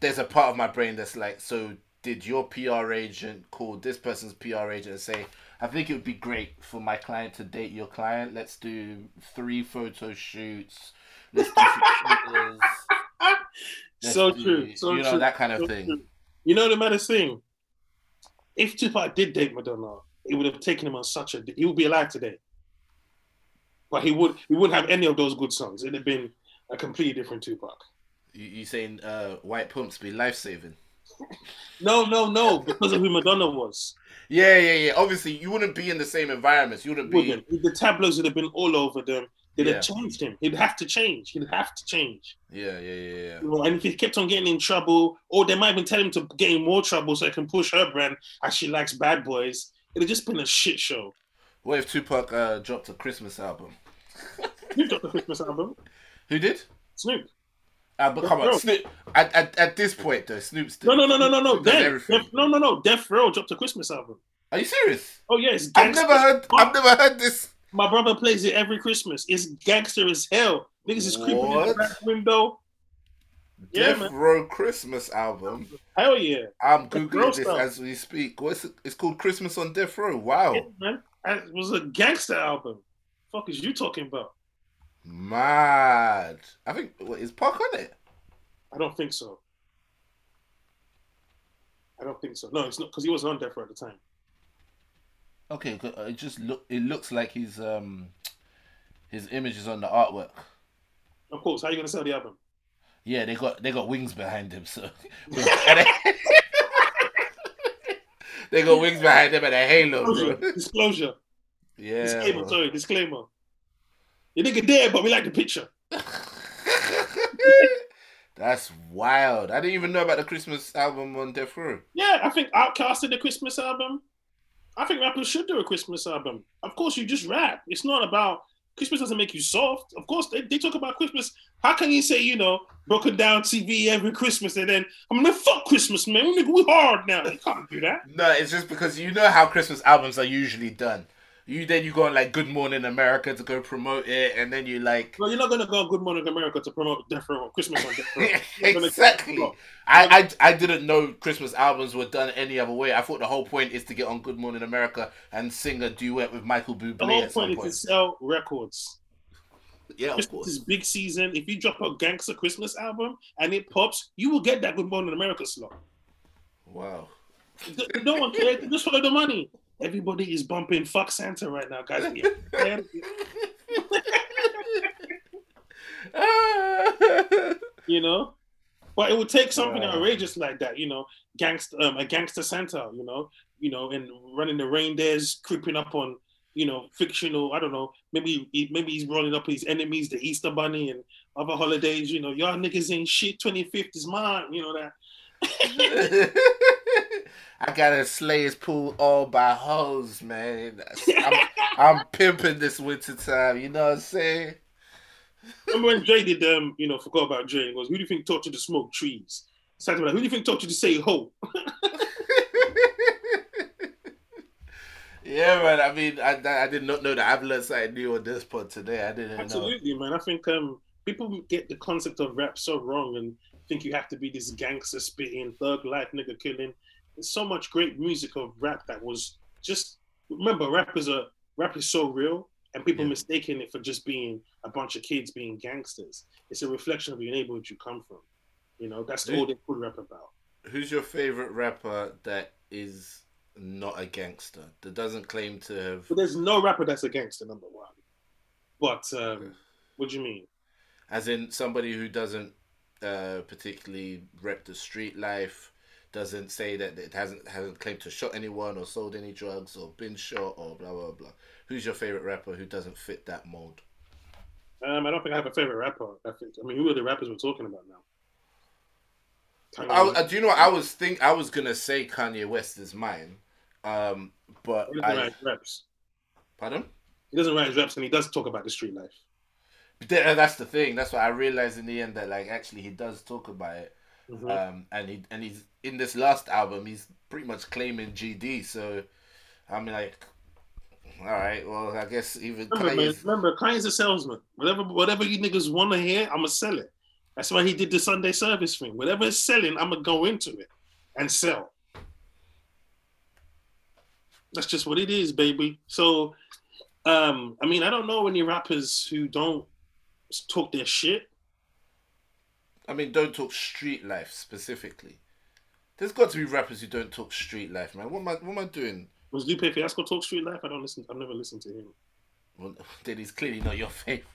there's a part of my brain that's like, so did your PR agent call this person's PR agent and say, I think it would be great for my client to date your client. Let's do three photo shoots. Let's do some. Let's so do- true. So you know true. that kind of so thing. true. You know the maddest thing? If Tupac did date Madonna, it would have taken him on such a. He would be alive today. But he would. He wouldn't have any of those good songs. It'd have been a completely different Tupac. You, you saying uh, white pumps be life saving? No, no, no. Because of who Madonna was. Yeah, yeah, yeah. Obviously, you wouldn't be in the same environments. You wouldn't be. Wouldn't. The tabloids would have been all over them. They'd Yeah. have changed him. He'd have to change. He'd have to change. Yeah, yeah, yeah, yeah. You know, and if he kept on getting in trouble, or they might even tell him to get in more trouble so he can push her brand as she likes bad boys, it'd have just been a shit show. What if Tupac uh, dropped a Christmas album? Snoop dropped the Christmas album. Who did? Snoop. Uh, but come on, Snoop. At, at, at this point, though, Snoop's. No, no, no, no, no, no. Does Then. Def, no, no, no. Death Row dropped a Christmas album. Are you serious? Oh yeah, I've never heard. I've never heard this. My brother plays it every Christmas. It's gangster as hell. Niggas is creeping in the back window. Death man. Row Christmas album. Hell yeah. I'm googling this stuff. as we speak. What's it? It's called Christmas on Death Row. Wow, Yeah, man. It was a gangster album. Fuck is you talking about? Mad. I think what, is Pac on it? I don't think so. I don't think so. No, it's not because he wasn't on Death Row at the time. Okay. Uh, it just look. It looks like his um, his image is on the artwork. Of course. How are you gonna sell the album? Yeah, they got they got wings behind him, so they got wings behind him and a halo, Disclosure. bro. Disclosure. Yeah. Disclaimer. bro. Sorry. Disclaimer. You nigga dead, but we like the picture. That's wild. I didn't even know about the Christmas album on Death Row. Yeah, I think Outkast did a Christmas album. I think rappers should do a Christmas album. Of course, you just rap. It's not about Christmas doesn't make you soft. Of course, they, they talk about Christmas. How can you say, you know, broken down TV every Christmas and then I'm gonna fuck Christmas, man. We we hard now. You can't do that. No, it's just because you know how Christmas albums are usually done. You then you go on like Good Morning America to go promote it, and then you like Well, you're not gonna go on Good Morning America to promote Death Row Christmas on Death Row. Gonna- exactly. I, I I didn't know Christmas albums were done any other way. I thought the whole point is to get on Good Morning America and sing a duet with Michael Bublé The whole at some point is to sell records. Yeah, of course. is big season. If you drop a gangster Christmas album and it pops, you will get that Good Morning America slot. Wow. No one cares. Just follow the money. Everybody is bumping "Fuck Santa" right now, guys. You know, but it would take something Wow. outrageous like that. You know, gangster, um, a gangster Santa. You know, you know, and running the reindeers, creeping up on, you know, fictional. I don't know. Maybe he, maybe he's rolling up his enemies, the Easter Bunny, and other holidays. You know, y'all niggas ain't shit. Twenty fifth is mine. You know that. I gotta slay his pool all by hoes, man. I'm, I'm pimping this winter time. You know what I'm saying? Remember when Dre did um, you know, forgot about Dre. He goes, "Who do you think taught you to smoke trees?" Something like, "Who do you think taught you to say ho?" yeah, man. I mean, I, I did not know that. I've learned something new on this pod today. I didn't know. Absolutely, know. man. I think um, people get the concept of rap so wrong and think you have to be this gangster spitting, thug life, nigga killing. There's so much great music of rap that was just remember rap is a rap is so real and people Yeah. mistaking it for just being a bunch of kids being gangsters. It's a reflection of your neighborhood you come from. You know, that's Yeah. all they could rap about. Who's your favorite rapper that is not a gangster that doesn't claim to have? But there's no rapper that's a gangster, number one. But um, what do you mean? as in somebody who doesn't uh, particularly rep the street life, doesn't say that it hasn't hasn't claimed to shot anyone or sold any drugs or been shot or blah blah blah. Who's your favorite rapper who doesn't fit that mold? Um, I don't think I have a favorite rapper. I think. I mean, who are the rappers we're talking about now? I, I- do you know what I was think I was gonna say Kanye West is mine, um, but He doesn't I write raps. pardon. He doesn't write his raps, and he does talk about the street life. But that's the thing. That's what I realized in the end that like actually he does talk about it. Mhm. um, and he and he's in this last album he's pretty much claiming GD. So I'm like, all right, well I guess even remember, man, Kanye's, remember, Kanye's a salesman. Whatever, whatever you niggas want to hear, I'm gonna sell it. That's why he did the Sunday service thing. Whatever is selling, I'm gonna go into it and sell. That's just what it is, baby. So, um, I mean, I don't know any rappers who don't talk their shit. I mean, don't talk street life specifically. There's got to be rappers who don't talk street life, man. What am I what am I doing? Was Lupe Fiasco talk street life? I don't listen. I've never listened to him. Well, then he's clearly not your favorite.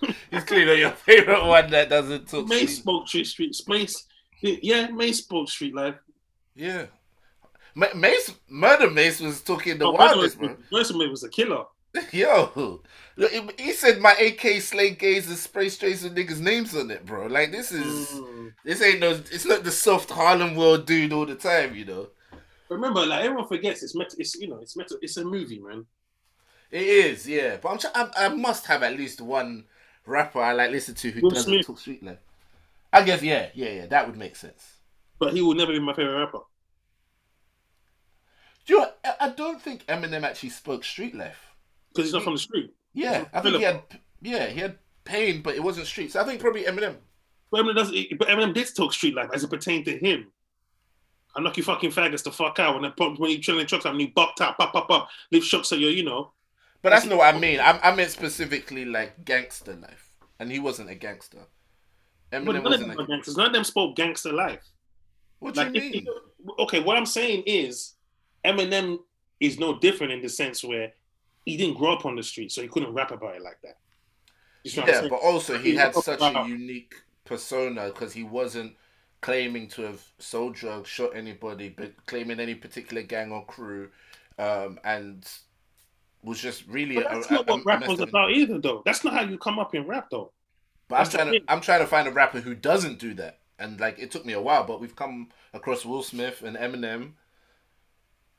he's clearly not your favorite one that doesn't talk. May street- spoke street street Mase. Yeah, May spoke street life. Yeah. Ma- Mase, Murder Mase was talking the Oh, wildest, bro. Mercer was a killer. Yo, look, he- said my AK slay gays and spray strays with niggas' names on it, bro. Like this is Mm. this ain't no, it's not the soft Harlem world dude all the time, you know. Remember, like everyone forgets, it's meant. It's you know, it's meant. It's a movie, man. It is, yeah. But I'm, try- I, I must have at least one rapper I like listen to who Will doesn't Smith. talk street life. I guess, yeah, yeah, yeah. That would make sense. But he will never be my favorite rapper. Do you know. I I don't think Eminem actually spoke street life. Because he's not from the street. Yeah, I think he had, yeah, he had pain, but it wasn't street. So I think probably Eminem. But Eminem doesn't. But Eminem did talk street life as it pertained to him. I knock you fucking faggots the fuck out when I pop when you chilling trucks out and you bucked out, pop, pop, pop, leave shots at your, you know. But that's not what I mean. I, I meant specifically like gangster life, and he wasn't a gangster. But Eminem none of wasn't them a. gangsters. None of them spoke gangster life. What do Like, you if- mean? okay, what I'm saying is Eminem is no different in the sense where he didn't grow up on the street, so he couldn't rap about it like that. You see what I'm Yeah, but also he He had such a unique persona because he wasn't claiming to have sold drugs, shot anybody, but claiming any particular gang or crew, um, and was just really. But that's a- not a what rap method was about either, though. That's not how you come up in rap, though. But I'm trying to. I'm trying to find a rapper who doesn't do that. And like it took me a while, but we've come across Will Smith and Eminem.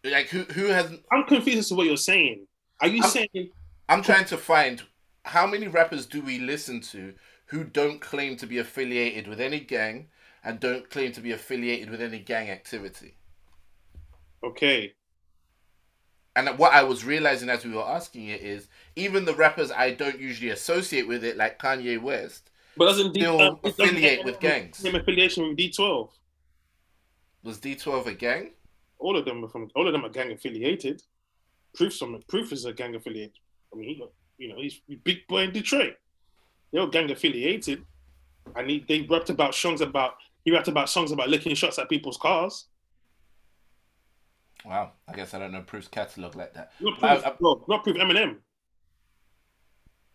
Like who who has I'm confused as to what you're saying. Are you I'm- saying I'm trying to find how many rappers do we listen to who don't claim to be affiliated with any gang and don't claim to be affiliated with any gang activity. okay? And what I was realizing as we were asking it is even the rappers I don't usually associate with it, like Kanye West, But doesn't D, Still affiliate with gangs. Same affiliation with D12. was D12 a gang? All of them are from. All of them are gang affiliated. Proof some. Proof is a gang affiliate. I mean, he got. You know, he's big boy in Detroit. They're all gang affiliated, and he, they rapped about songs about. He rapped about songs about licking shots at people's cars. Wow, I guess I don't know Proof's catalog like that. Not proof. I- I- no, not proof. Eminem.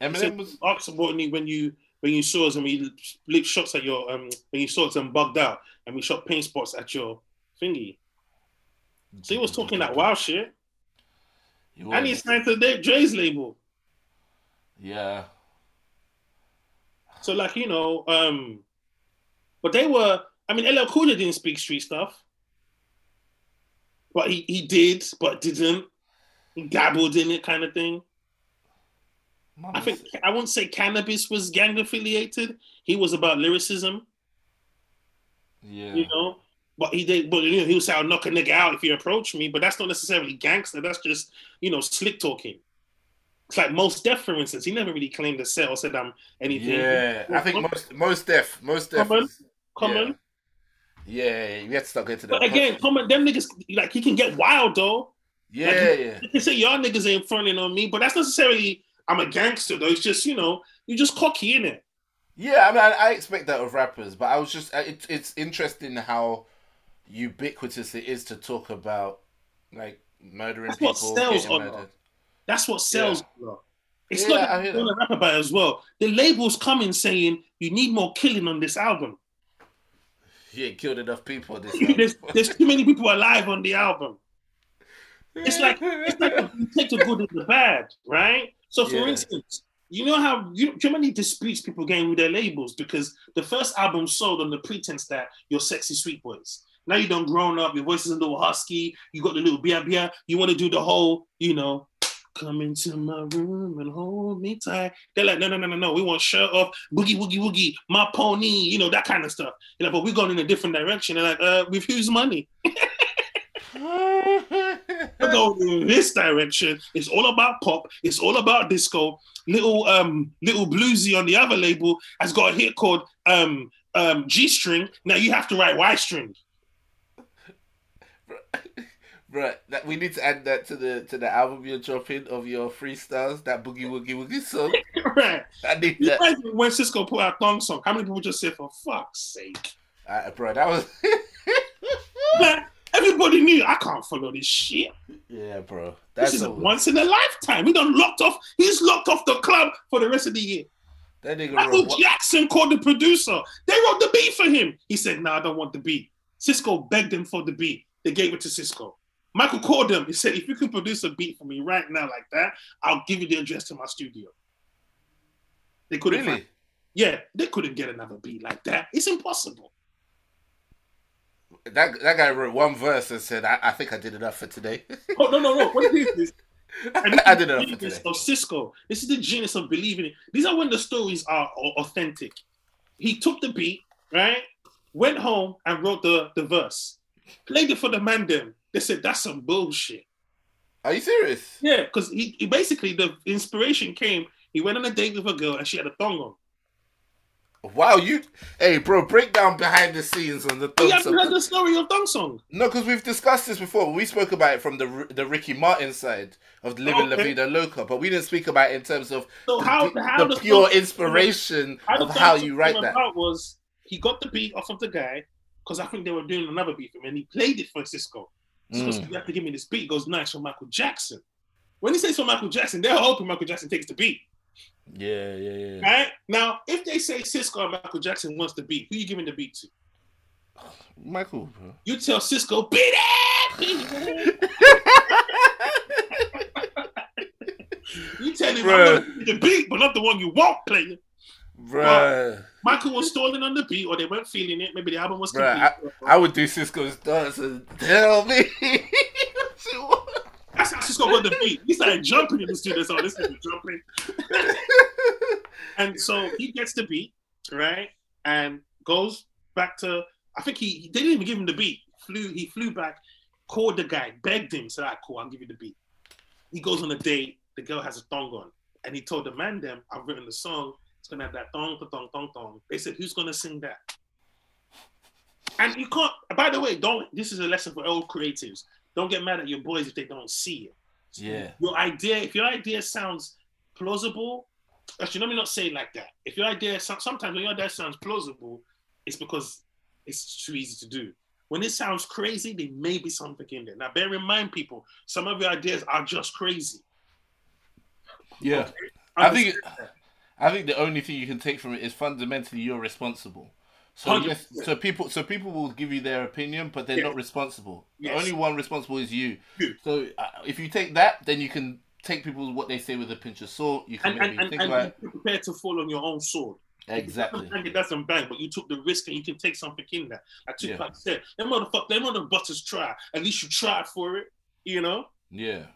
Eminem was asked about me when you when you saw us and we licked shots at your um when you saw us and bugged out and we shot paint spots at your thingy. So he was talking that wild shit. And he signed to Dave Dre's label. Yeah. So like, you know, um but they were I mean LL Cool didn't speak street stuff. But he, he did, but didn't. He dabbled in it kind of thing. I think I wouldn't say Canibus was gang affiliated. He was about lyricism. Yeah. You know, but he did. But you know, he would say, "I'll knock a nigga out if you approach me." But that's not necessarily gangster. That's just you know slick talking. It's like Mos Def, for instance. He never really claimed to sell or said I'm anything. Yeah, I think most Mos Def, Mos Def. Common, is- common. Yeah, you have to start getting to that. But again, common. Them niggas like he can get wild though. yeah, like, yeah, You can say y'all niggas ain't fronting on me, but that's necessarily I'm a gangster though. It's just you know you just cocky in it. yeah. I mean, I, I expect that of rappers, but I was just it, it's interesting how ubiquitous it is to talk about like murdering That's what people, sells on murdered. That's what sells. bro. It's Yeah, not I want to rap about it as well. The labels coming saying you need more killing on this album. He ain't killed enough people. This there's, there's too many people alive on the album. It's like it's like you take the good and the bad, right? So, for Yeah. instance, you know how you, do you know many disputes people getting with their labels because the first album sold on the pretense that you're sexy sweet boys. Now you done grown up, your voice is a little husky, you got the little bia bia, you want to do the whole, you know, come into my room and hold me tight. They're like, no, no, no, no, no. We want shirt off, boogie, woogie, woogie, my pony, you know, that kind of stuff. They're like, but we're going in a different direction. They're like, uh, with whose money? We're going in this direction. It's all about pop. It's all about disco. Little um little bluesy on the other label has got a hit called um um G string. Now you have to write Y string. Right, that we need to add that to the to the album you're dropping of your freestyles. That boogie woogie woogie song. right. I need You that, when Sisqó put out Thong Song, how many people just say for fuck's sake? uh, bro. That was Like, everybody knew I can't follow this shit. yeah, bro. This is a once in a lifetime. We done locked off. He's locked off the club for the rest of the year. that nigga. Michael wrote, Jackson called the producer. They wrote the beat for him. He said, "No, I don't want the beat." Sisqó begged him for the beat. They gave it to Sisqó. Michael called him. He said, "If you can produce a beat for me right now, like that, I'll give you the address to my studio." They couldn't. really? Find, yeah, they couldn't get another beat like that. It's impossible. That that guy wrote one verse and said, "I, I think I did enough for today." Oh no, no, no! What is is And I did enough for today. of Sisqó. This is the genius of believing it. These are when the stories are authentic. He took the beat, right? Went home and wrote the, the verse. Played it for the man them. They said that's some bullshit. Are you serious? Yeah, because he, he basically the inspiration came. He went on a date with a girl and she had a thong on. Wow, you, hey, bro, break down behind the scenes on the You thong haven't song. heard the story of thong song. No, because we've discussed this before. We spoke about it from the the Ricky Martin side of living La Vida Loca, but we didn't speak about it in terms of So the, how the, how the the pure inspiration the of how you write that. about was he got the beat off of the guy because I think they were doing another beat for him and he played it for Sisqó. Sisqó Mm. you have to give me this beat. He goes, nice for Michael Jackson. When he says for Michael Jackson, they're hoping Michael Jackson takes the beat. Yeah, yeah, yeah. Right? Now, if they say Sisqó and Michael Jackson wants the beat, who you giving the beat to? Michael, bro. You tell Sisqó, beat it! Beat it! You tell him, Bruh. I'm the beat, but not the one you want playing. Bruh. Michael was stalling on the beat, or they weren't feeling it. Maybe the album was Bruh, complete. I would do Sisqó's dance and tell me. what you want. That's how Sisqó got the beat. He started jumping in the studio. So oh, this is jumping. And so he gets the beat, right? And goes back to I think he, they didn't even give him the beat. Flew he flew back, called the guy, begged him, said, "All right, cool, I'll give you the beat." He goes on a date. The girl has a thong on, and he told the man them, "I've written the song. It's gonna have that thong, thong, thong, thong, thong." They said, "Who's gonna sing that?" And you can't. By the way, don't. This is a lesson for all creatives. Don't get mad at your boys if they don't see it. Yeah. Your idea, if your idea sounds plausible, actually, let me not say it like that. If your idea, sometimes when your idea sounds plausible, it's because it's too easy to do. When it sounds crazy, there may be something in there. Now, bear in mind, people, some of your ideas are just crazy. Yeah. I think I think the only thing you can take from it is fundamentally you're responsible. So yes, 100%. so people so people will give you their opinion, but they're Yeah. not responsible. The only one responsible is you. You. So uh, if you take that, then you can take people what they say with a pinch of salt. You can and, maybe and, and, think and about you're prepared to fall on your own sword. exactly. It doesn't bang, but you took the risk and you can take something in there. Like Yeah. Tupac said, them motherfuckers, them mother butters try. At least you tried for it, you know, Yeah.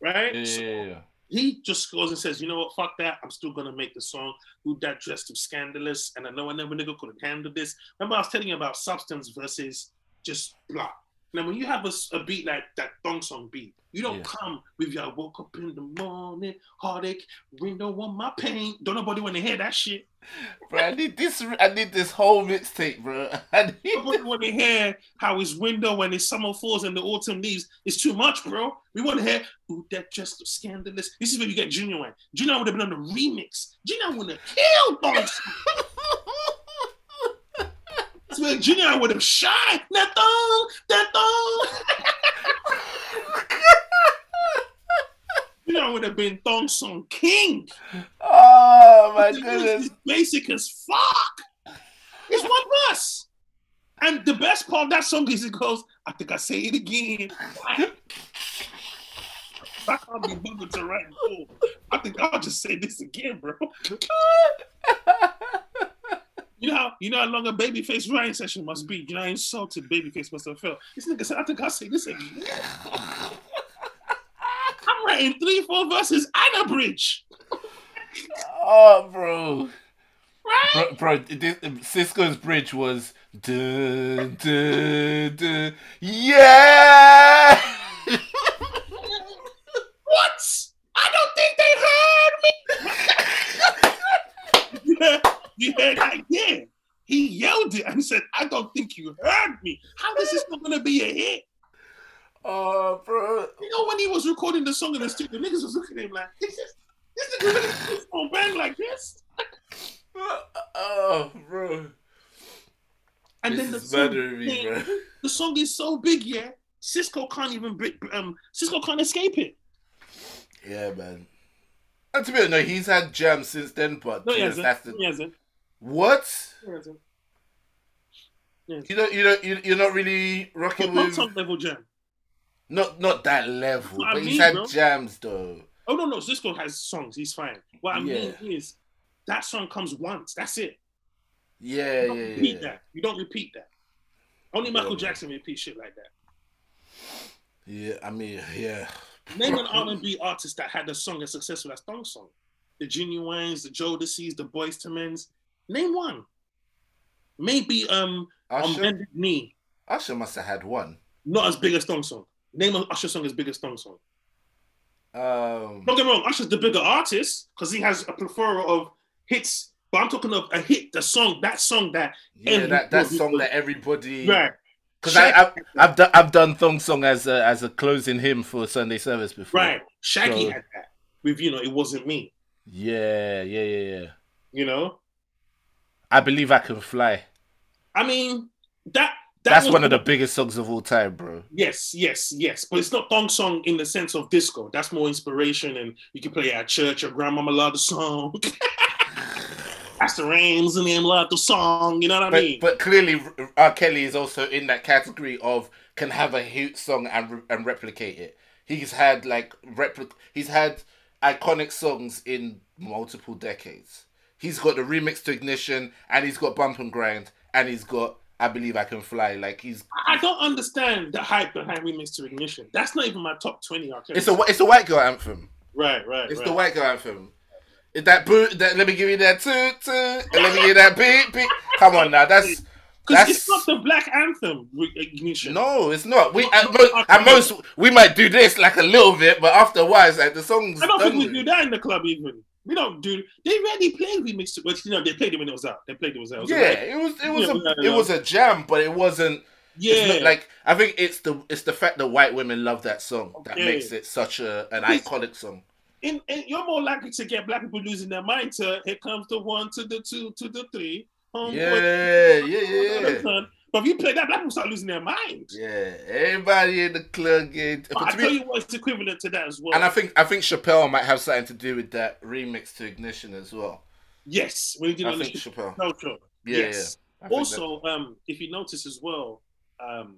right? Yeah, So- yeah, yeah. He just goes and says, you know what, fuck that. I'm still gonna make the song. Who that dressed up scandalous? And I know another nigga could have handled this. Remember, I was telling you about substance versus just blah. Now, when you have a beat like that thong song beat, you don't Yeah. come with your woke up in the morning, heartache, window on my pain. Don't nobody want to hear that shit. Bro, I need this. I need this whole mixtape, bro. I need Nobody want to hear how his window when his summer falls and the autumn leaves is too much, bro. We want to hear, ooh, that just scandalous. This is where you get Ginuwine. Ginuwine would have been on the remix. Ginuwine would have killed thong where Ginuwine would have shined. That thong, that thong. you Ginuwine would have been thong song king. Oh my goodness. basic as fuck. It's one verse. And the best part of that song is it goes, I think I say it again. I can't be bothered to write. I think I'll just say this again, bro. You know how you know how long a babyface writing session must be. You know how insulted babyface must have felt. This nigga said, I think I'll say this again. I'm writing three, four verses and a bridge. Oh, bro. Right? Bro, bro this, Sisqó's bridge was dun, dun, dun, yeah. What? I don't think they heard me. You heard that? Yeah. He yelled it and said, I don't think you heard me. How is this not gonna be a hit? oh, bro. You know, when he was recording the song in the studio, the niggas was looking at him like, this is this nigga really this gonna bang like this. Oh, bro. And this then the song, me, the song is so big, yeah. Sisqó can't even um Sisqó can't escape it. Yeah, man. And to be honest, no, he's had jams since then, but No, he hasn't. that's the He hasn't. What? You don't, you don't, you, you're not really But rocking not with song level jam. not not that level, I but he's had bro. jams though. Oh no, no, Sisqó has songs. He's fine. What I mean is that song comes once. That's it. Yeah, You don't yeah, repeat yeah. that. You don't repeat that. Only Michael man. Jackson repeats shit like that. Yeah, I mean, yeah. Name an R and B artist that had a song as successful as Thong Song. The Ginuwines, the Jodeci's, the Boyz II Men's. Name one. Maybe um on Usher, Bended Knee. Usher must have had one. Not as big as Thong Song. Name an Usher song as big as Thong Song. Um, Don't get me wrong, Usher's the bigger artist because he has a plethora of hits. But I'm talking of a hit, the song, that song that yeah, that, that song that everybody. right. Because I, I've, I've done I've done Thong Song as a as a closing hymn for Sunday service before. Right. Shaggy So- had that with, you know, it wasn't me, Yeah, yeah, yeah, yeah. you know? I believe I can fly. I mean, that, that That's was- one of the biggest songs of all time, bro. Yes, yes, yes. But it's not thong song in the sense of disco. That's more inspiration and you can play it at church. Your grandmama loved the song. That's the Rams and them loved the song. You know what I But mean? but clearly, R. Kelly is also in that category of can have a hit song and re- and replicate it. He's had like replic. He's had iconic songs in multiple decades. He's got the remix to Ignition, and he's got Bump and Grind, and he's got I Believe I Can Fly. Like he's I don't understand the hype behind Remix to Ignition. That's not even my top 20 R. Kelly it's a it's a white girl anthem. Right, right, It's right. the white girl anthem. Is that boot? That let me give you that toot toot. And let me give you that beat beat. Come on now, that's Because that's it's not the black anthem, Ignition. No, it's not. We at, mo- at most we might do this like a little bit, but after a while, it's like the song's I don't think we do that in the club even. We don't do. They rarely play remixes, but you know they played it when it was out. They played it when it was out. Yeah, it was it was Yeah, a it was a jam, but it wasn't. Yeah. like I think it's the it's the fact that white women love that song that makes it such a an Because- iconic song. you're more likely to get black people losing their mind to here comes the one to the two to the three. Homeboy, Yeah, yeah, yeah. But if you play that, black people start losing their mind. yeah. Everybody in the club get. I tell you what, it's equivalent to that as well. and I think I think Chappelle might have something to do with that remix to Ignition as well. yes, when you did I think Chappelle. Show. Yeah, yes. yeah. Also, um, if you notice as well, um,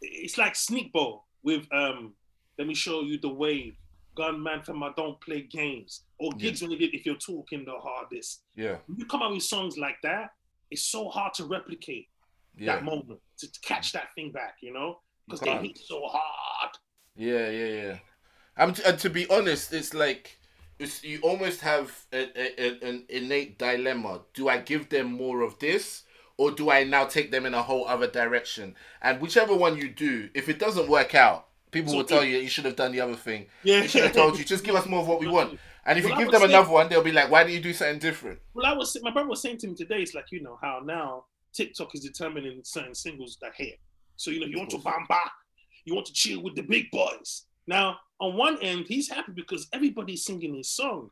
it's like Sneak Bowl with um, let me show you the wave. Gunman from I don't play games. Or gigs when you if you're talking the hardest. yeah, When you come out with songs like that, it's so hard to replicate yeah, that moment to catch that thing back, you know? Because they hit so hard. yeah, yeah, yeah. I'm t- and to be honest, it's like it's, you almost have a, a, a, an innate dilemma. Do I give them more of this, or do I now take them in a whole other direction? And whichever one you do, if it doesn't work out, people So will tell if- you you should have done the other thing. Yeah. Should have told you just give us more of what we want. And if Well, you give them say- another one, they'll be like, "Why do you do something different?" Well, I was my brother was saying to me today. It's like you know how now TikTok is determining certain singles that hit. So you know you want to bamba, you want to chill with the big boys. Now on one end, he's happy because everybody's singing his song.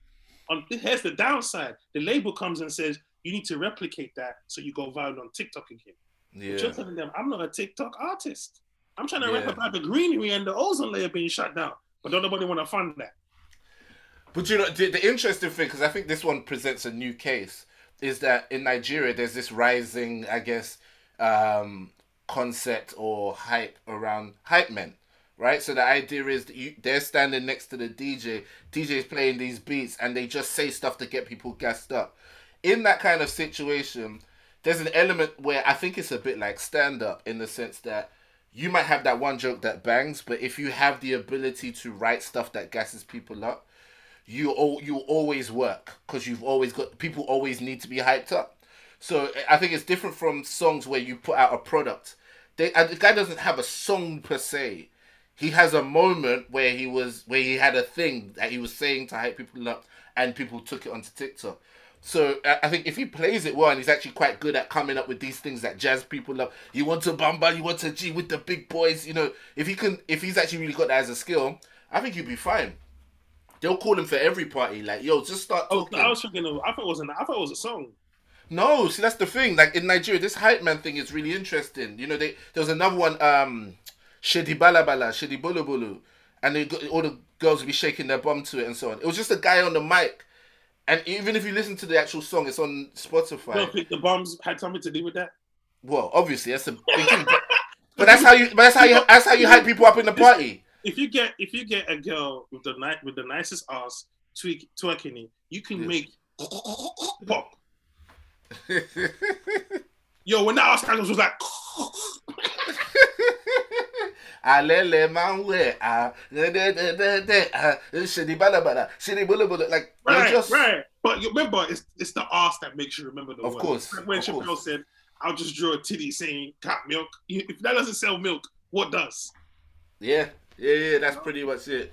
On here's the downside: the label comes and says you need to replicate that so you go viral on TikTok again. But Yeah, You're telling them I'm not a TikTok artist. I'm trying to rap about the greenery and the ozone layer being shut down, but don't nobody want to fund that. But you know, the, the interesting thing, because I think this one presents a new case, is that in Nigeria there's this rising, I guess, um, concept or hype around hype men, right? So the idea is that you, they're standing next to the DJ, DJ's playing these beats, and they just say stuff to get people gassed up. In that kind of situation, there's an element where I think it's a bit like stand up in the sense that you might have that one joke that bangs, but if you have the ability to write stuff that gasses people up, you all you always work because you've always got people always need to be hyped up. So I think it's different from songs where you put out a product. They and the guy doesn't have a song per se. He has a moment where he was where he had a thing that he was saying to hype people up, and people took it onto TikTok. So I think if he plays it well and he's actually quite good at coming up with these things that jazz people up, you want to bamba, you want to G with the big boys, you know. If he can, if he's actually really got that as a skill, I think he'd be fine. They'll call him for every party. Like, yo, just start Oh. I was thinking of. I thought it was an. I thought it was a song. No, see that's the thing. Like in Nigeria, this hype man thing is really interesting. You know, they there was another one, um, Shedi Balabala, Shedi Bulu Bulu, and they got, all the girls would be shaking their bum to it and so on. It was just a guy on the mic, and even if you listen to the actual song, it's on Spotify. Don't think the bums had something to do with that. Well, obviously that's a big thing, but, but that's how you. But that's how you. That's how you hype people up in the party. If you get if you get a girl with the night with the nicest ass tweak twerking it, you can Yeah. make pop. Yo, when that ass was like, Alele manwe ah de de de de de ah shidi bala bala shidi bula bula like right, just right. But remember, it's it's the ass that makes you remember the Of word. course, Like when of Chappelle course. said, "I'll just draw a titty saying cat milk." If that doesn't sell milk, what does? Yeah, yeah, yeah. That's oh. pretty much it.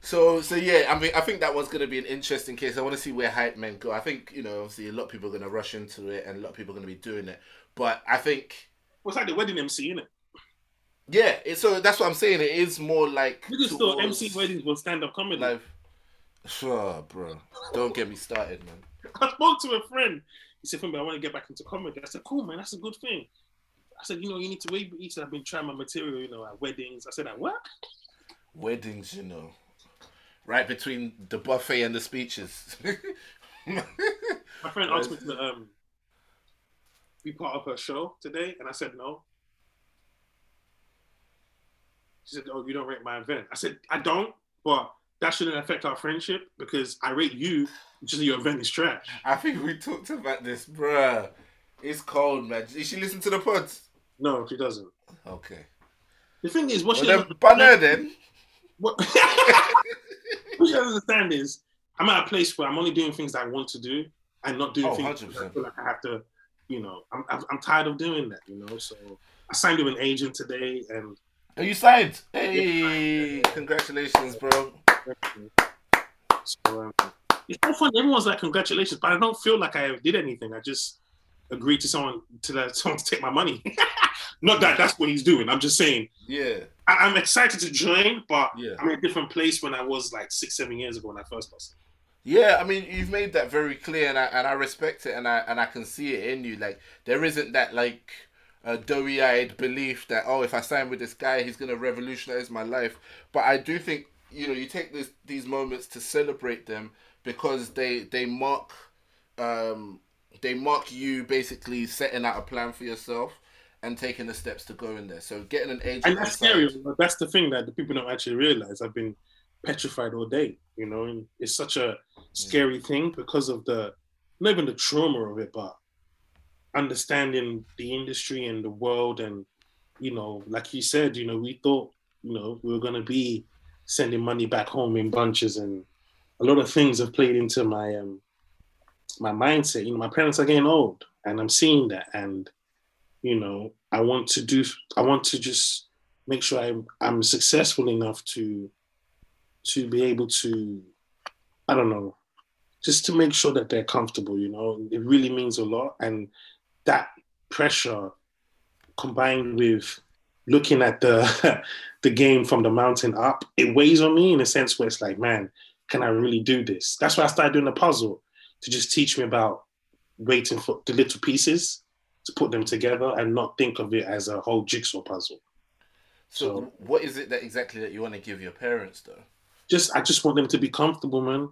So, so yeah. I mean, I think that one's gonna be an interesting case. I want to see where hype men go. I think you know, obviously, a lot of people are gonna rush into it, and a lot of people are gonna be doing it. But I think, Well, it's like the wedding MC, innit? yeah. It, Yeah, so that's what I'm saying. It is more like You just thought MC weddings will stand up comedy. live. Sure, bro. Don't get me started, man. I spoke to a friend. He said, "Femi, I want to get back into comedy." I said, "Cool, man. That's a good thing." I said, "You know, you need to wait." Said, "I've been trying my material, you know, at weddings." I said, "At what?" Weddings, you know, right between the buffet and the speeches. My friend asked me to um, be part of her show today, and I said no. She said, "Oh, you don't rate my event." I said, "I don't, but that shouldn't affect our friendship because I rate you, just your event is trash." I think we talked about this, bruh. It's cold, man. Did she listen to the pods? No, she doesn't. Okay. The thing is, what Well, she then, doesn't, then. what, what she doesn't understand is, I'm at a place where I'm only doing things I want to do and not doing Oh, things 100%. I feel like I have to. You know, I'm, I'm tired of doing that. You know, so I signed with an agent today, and Are you signed? Hey, congratulations, bro. So, um, it's so fun. Everyone's like, "Congratulations," but I don't feel like I did anything. I just agreed to someone to let someone to take my money. Not that that's what he's doing. I'm just saying Yeah, I, I'm excited to join, but Yeah. I'm in a different place when I was like six, seven years ago when I first lost. yeah. I mean, you've made that very clear, and I and I respect it, and I and I can see it in you. Like there isn't that like uh, doughy-eyed belief that oh, if I sign with this guy, he's gonna revolutionize my life. But I do think you know you take this these moments to celebrate them because they they mark um they mark you basically setting out a plan for yourself and taking the steps to go in there. So getting an agent And that's scary. But that's the thing that the people don't actually realize. I've been petrified all day. You know, and it's such a scary thing because of the not even the trauma of it, but understanding the industry and the world and you know, like you said, you know, we thought, you know, we were gonna be sending money back home in bunches, and a lot of things have played into my um, my mindset. You know, my parents are getting old, and I'm seeing that, and you know, I want to do. I want to just make sure I'm I'm successful enough to to be able to, I don't know, just to make sure that they're comfortable. You know, it really means a lot, and that pressure combined with looking at the the game from the mountain up, it weighs on me in a sense where it's like, man, can I really do this? That's why I started doing the puzzle to just teach me about waiting for the little pieces to put them together and not think of it as a whole jigsaw puzzle. So, so what is it that exactly that you want to give your parents though? Just I just want them to be comfortable, man.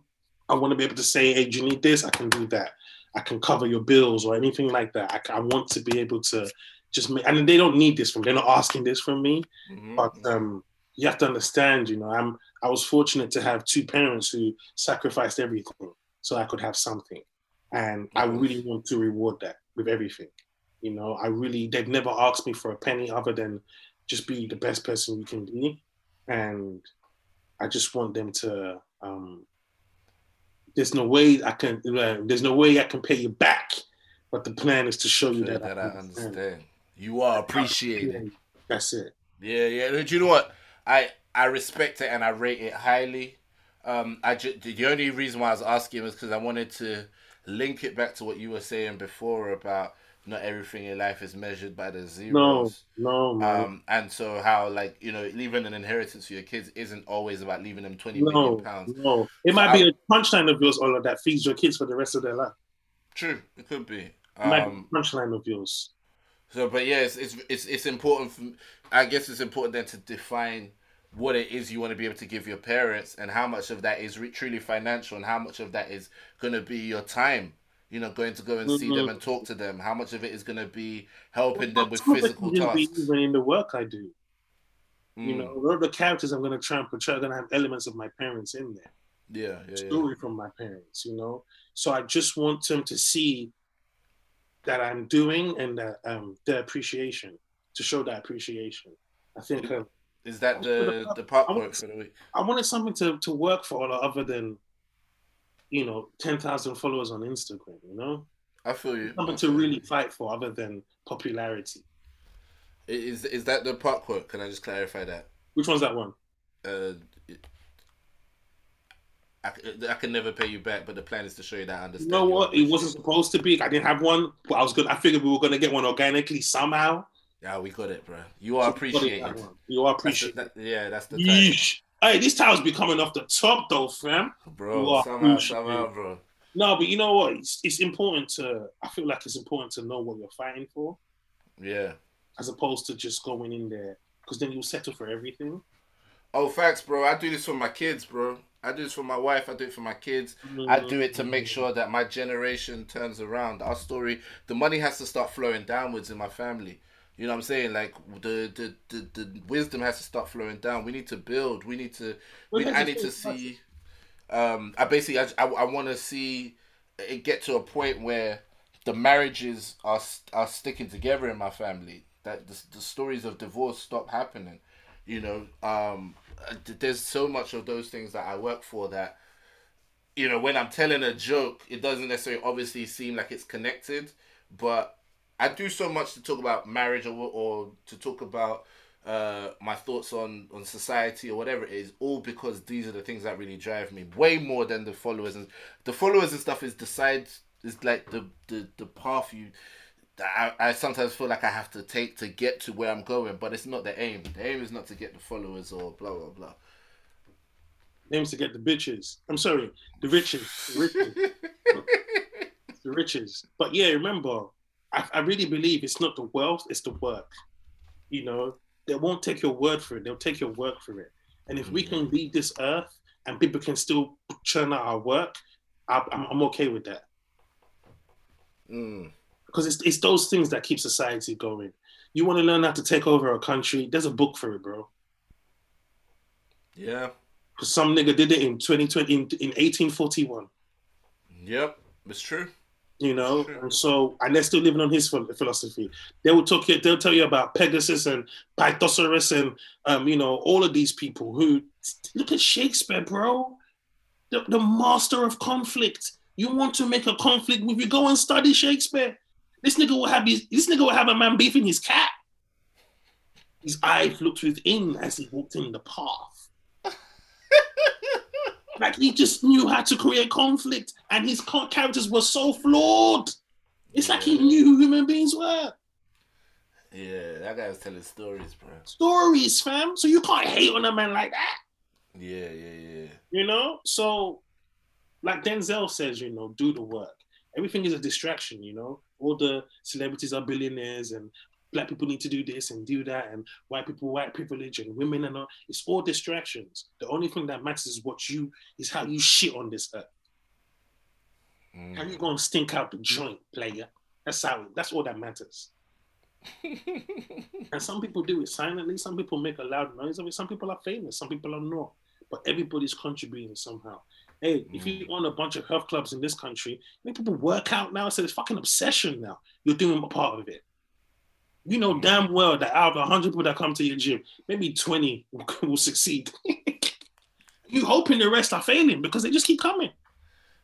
I want to be able to say, hey, do you need this? I can do that. I can cover your bills or anything like that. I, I want to be able to just make, and they don't need this from. They're not asking this from me, mm-hmm. but um, you have to understand. You know, I'm I was fortunate to have two parents who sacrificed everything so I could have something, and I mm-hmm. really want to reward that with everything. You know, I really they've never asked me for a penny other than just be the best person you can be, and I just want them to. Um, there's no way I can. Uh, there's no way I can pay you back, but the plan is to show you that, that I, I understand. You are appreciated. That's it. Yeah, yeah. Do you know what? I I respect it and I rate it highly. Um, I just, the only reason why I was asking was because I wanted to link it back to what you were saying before about not everything in life is measured by the zeros. No, no, man. Um, and so how like you know leaving an inheritance for your kids isn't always about leaving them twenty no, million pounds. No, it so might I, be a punchline of yours, of that feeds your kids for the rest of their life. True, it could be. Um, might be um, punchline of yours. So, but yeah, it's it's it's, it's important. For, I guess it's important then to define what it is you want to be able to give your parents and how much of that is re- truly financial and how much of that is going to be your time you know, going to go and mm-hmm. see them mm-hmm. and talk to them? How much of it is going to be helping them with physical tasks? Even in the work I do, mm. you know, a lot of the characters I'm going to try and portray are going to have elements of my parents in there. Yeah, yeah story yeah. from my parents, you know. So I just want them to see that I'm doing and that um the appreciation to show that appreciation. I think. Um, is that the the part work for the week? I wanted something to, to work for other than you know, 10,000 followers on Instagram, you know? I feel you. Something to really fight for other than popularity. Is is that the part quote? Can I just clarify that? Which one's that one? Uh, I, I can never pay you back, but the plan is to show you that I understand. You know what? It wasn't supposed to be. I didn't have one, but I was good. I figured we were gonna get one organically somehow. Yeah, we got it, bro. You are so appreciated. You are appreciated. That's the, that, yeah, that's the. Hey, this tile's be coming off the top though, fam. Bro, somehow, somehow, bro. No, but you know what? It's, it's important to. I feel like it's important to know what you're fighting for. Yeah. As opposed to just going in there, because then you'll settle for everything. Oh, facts, bro. I do this for my kids, bro. I do this for my wife. I do it for my kids. Mm-hmm. I do it to make sure that my generation turns around. Our story, the money has to start flowing downwards in my family. You know what I'm saying? Like the the, the, the wisdom has to start flowing down. We need to build. We need to. We, I need to see. Um, I basically I, I, I want to see it get to a point where the marriages are are sticking together in my family. That the, the stories of divorce stop happening. You know, um, there's so much of those things that I work for that. You know, when I'm telling a joke, it doesn't necessarily obviously seem like it's connected, but I do so much to talk about marriage or, or to talk about uh, my thoughts on, on society or whatever it is, all because these are the things that really drive me way more than the followers and the followers and stuff is the side is like the, the, the path you I, I sometimes feel like I have to take to get to where I'm going, but it's not the aim. The aim is not to get the followers or blah blah blah. The aim is to get the bitches. I'm sorry, the riches. The riches. the riches. But yeah, remember, I, I really believe it's not the wealth, it's the work. You know, they won't take your word for it, they'll take your work for it. And if mm-hmm. we can mm. leave this earth and people can still churn out our work, I, am I'm okay with that. Mm. Because it's, it's those things that keep society going. You want to learn how to take over a country, there's a book for it, bro. Yeah. Because some nigga did it in 2020, in, in 1841. Yep, it's true you know. And so, and they're still living on his philosophy. They will talk. They'll tell you about Pegasus and Pythosaurus and um, you know all of these people who look at Shakespeare, bro. The, the master of conflict. You want to make a conflict movie? Go and study Shakespeare. This nigga will have his, this nigga will have a man beefing his cat. His eyes looked within as he walked in the path. like he just knew how to create conflict, and his characters were so flawed. It's like he knew who human beings were. Yeah, that guy was telling stories, bro. Stories, fam. So you can't hate on a man like that. Yeah, yeah, yeah. You know? So, like Denzel says, you know, do the work. Everything is a distraction, you know? All the celebrities are billionaires and black people need to do this and do that and white people white privilege and women and all it's all distractions the only thing that matters is what you is how you shit on this earth mm. how you gonna stink out the joint player that's how that's all that matters and some people do it silently some people make a loud noise of it some people are famous some people are not but everybody's contributing somehow Hey, if you mm. own a bunch of health clubs in this country, make people work out now. So it's fucking obsession now. You're doing a part of it. You know damn well that out of 100 people that come to your gym, maybe 20 will, will succeed. you hoping the rest are failing because they just keep coming.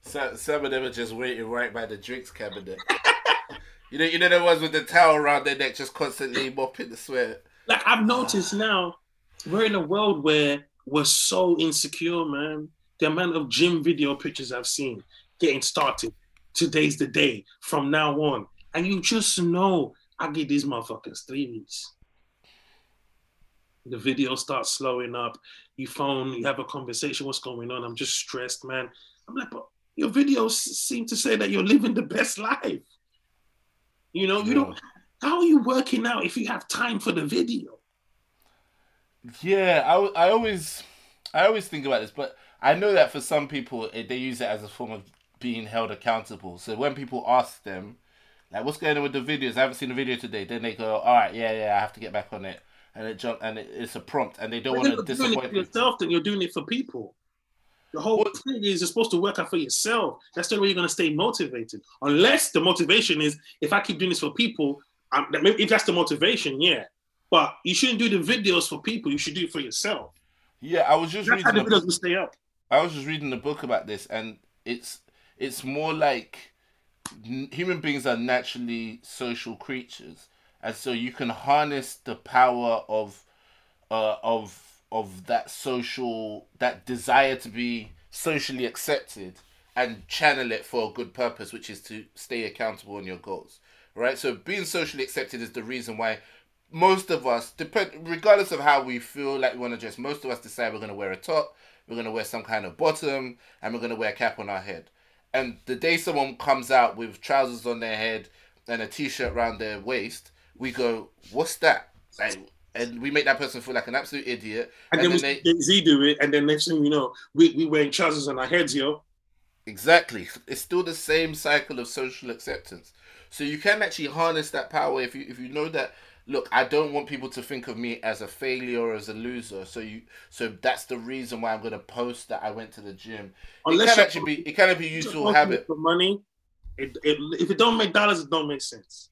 So, some of them are just waiting right by the drinks cabinet. you know, you know the ones with the towel around their neck, just constantly mopping the sweat. Like I've noticed now, we're in a world where we're so insecure, man the amount of gym video pictures I've seen getting started. Today's the day from now on. And you just know I give these motherfuckers three weeks. The video starts slowing up. You phone, you have a conversation. What's going on? I'm just stressed, man. I'm like, but your videos seem to say that you're living the best life. You know, you don't. How are you working out if you have time for the video? Yeah, I, I always, I always think about this, but I know that for some people, it, they use it as a form of being held accountable. So when people ask them, like, "What's going on with the videos?" I haven't seen the video today. Then they go, "All right, yeah, yeah, I have to get back on it." And it jump, and it, it's a prompt, and they don't want to disappoint doing it for yourself. Then you're doing it for people. The whole what? thing is you're supposed to work out for yourself. That's the way you're going to stay motivated. Unless the motivation is, if I keep doing this for people, I'm, if that's the motivation, yeah. But you shouldn't do the videos for people. You should do it for yourself. Yeah, I was just that's reading. How the videos will stay up. I was just reading a book about this, and it's it's more like human beings are naturally social creatures, and so you can harness the power of uh, of of that social that desire to be socially accepted and channel it for a good purpose, which is to stay accountable on your goals. Right. So being socially accepted is the reason why most of us, depend regardless of how we feel like we want to dress, most of us decide we're going to wear a top we're gonna wear some kind of bottom, and we're gonna wear a cap on our head. And the day someone comes out with trousers on their head and a t-shirt around their waist, we go, "What's that?" Like, and we make that person feel like an absolute idiot. And, and then, then they Z do it, and then next thing you know, we we wearing trousers on our heads, yo. Exactly. It's still the same cycle of social acceptance. So you can actually harness that power if you if you know that look, I don't want people to think of me as a failure or as a loser. So you, so that's the reason why I'm going to post that I went to the gym. Unless it can actually be, it can be useful habit for money. It, it, if it don't make dollars, it don't make sense.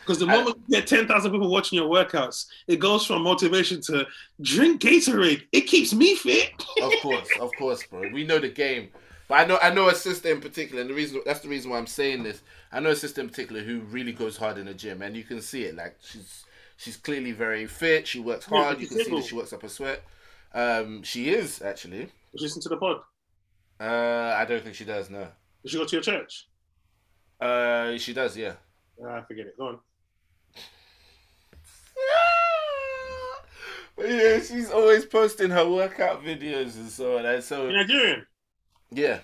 Because the moment I, you get ten thousand people watching your workouts, it goes from motivation to drink Gatorade. It keeps me fit. of course, of course, bro. We know the game. But I know I know a sister in particular, and the reason that's the reason why I'm saying this. I know a sister in particular who really goes hard in the gym, and you can see it. Like she's she's clearly very fit. She works hard. Yeah, you can see that she works up a sweat. Um, she is actually. Does she listen to the pod? Uh, I don't think she does. No. Does she go to your church? Uh, she does. Yeah. Ah, forget it. Go on. yeah, she's always posting her workout videos and so on. And so Nigerian. Yeah.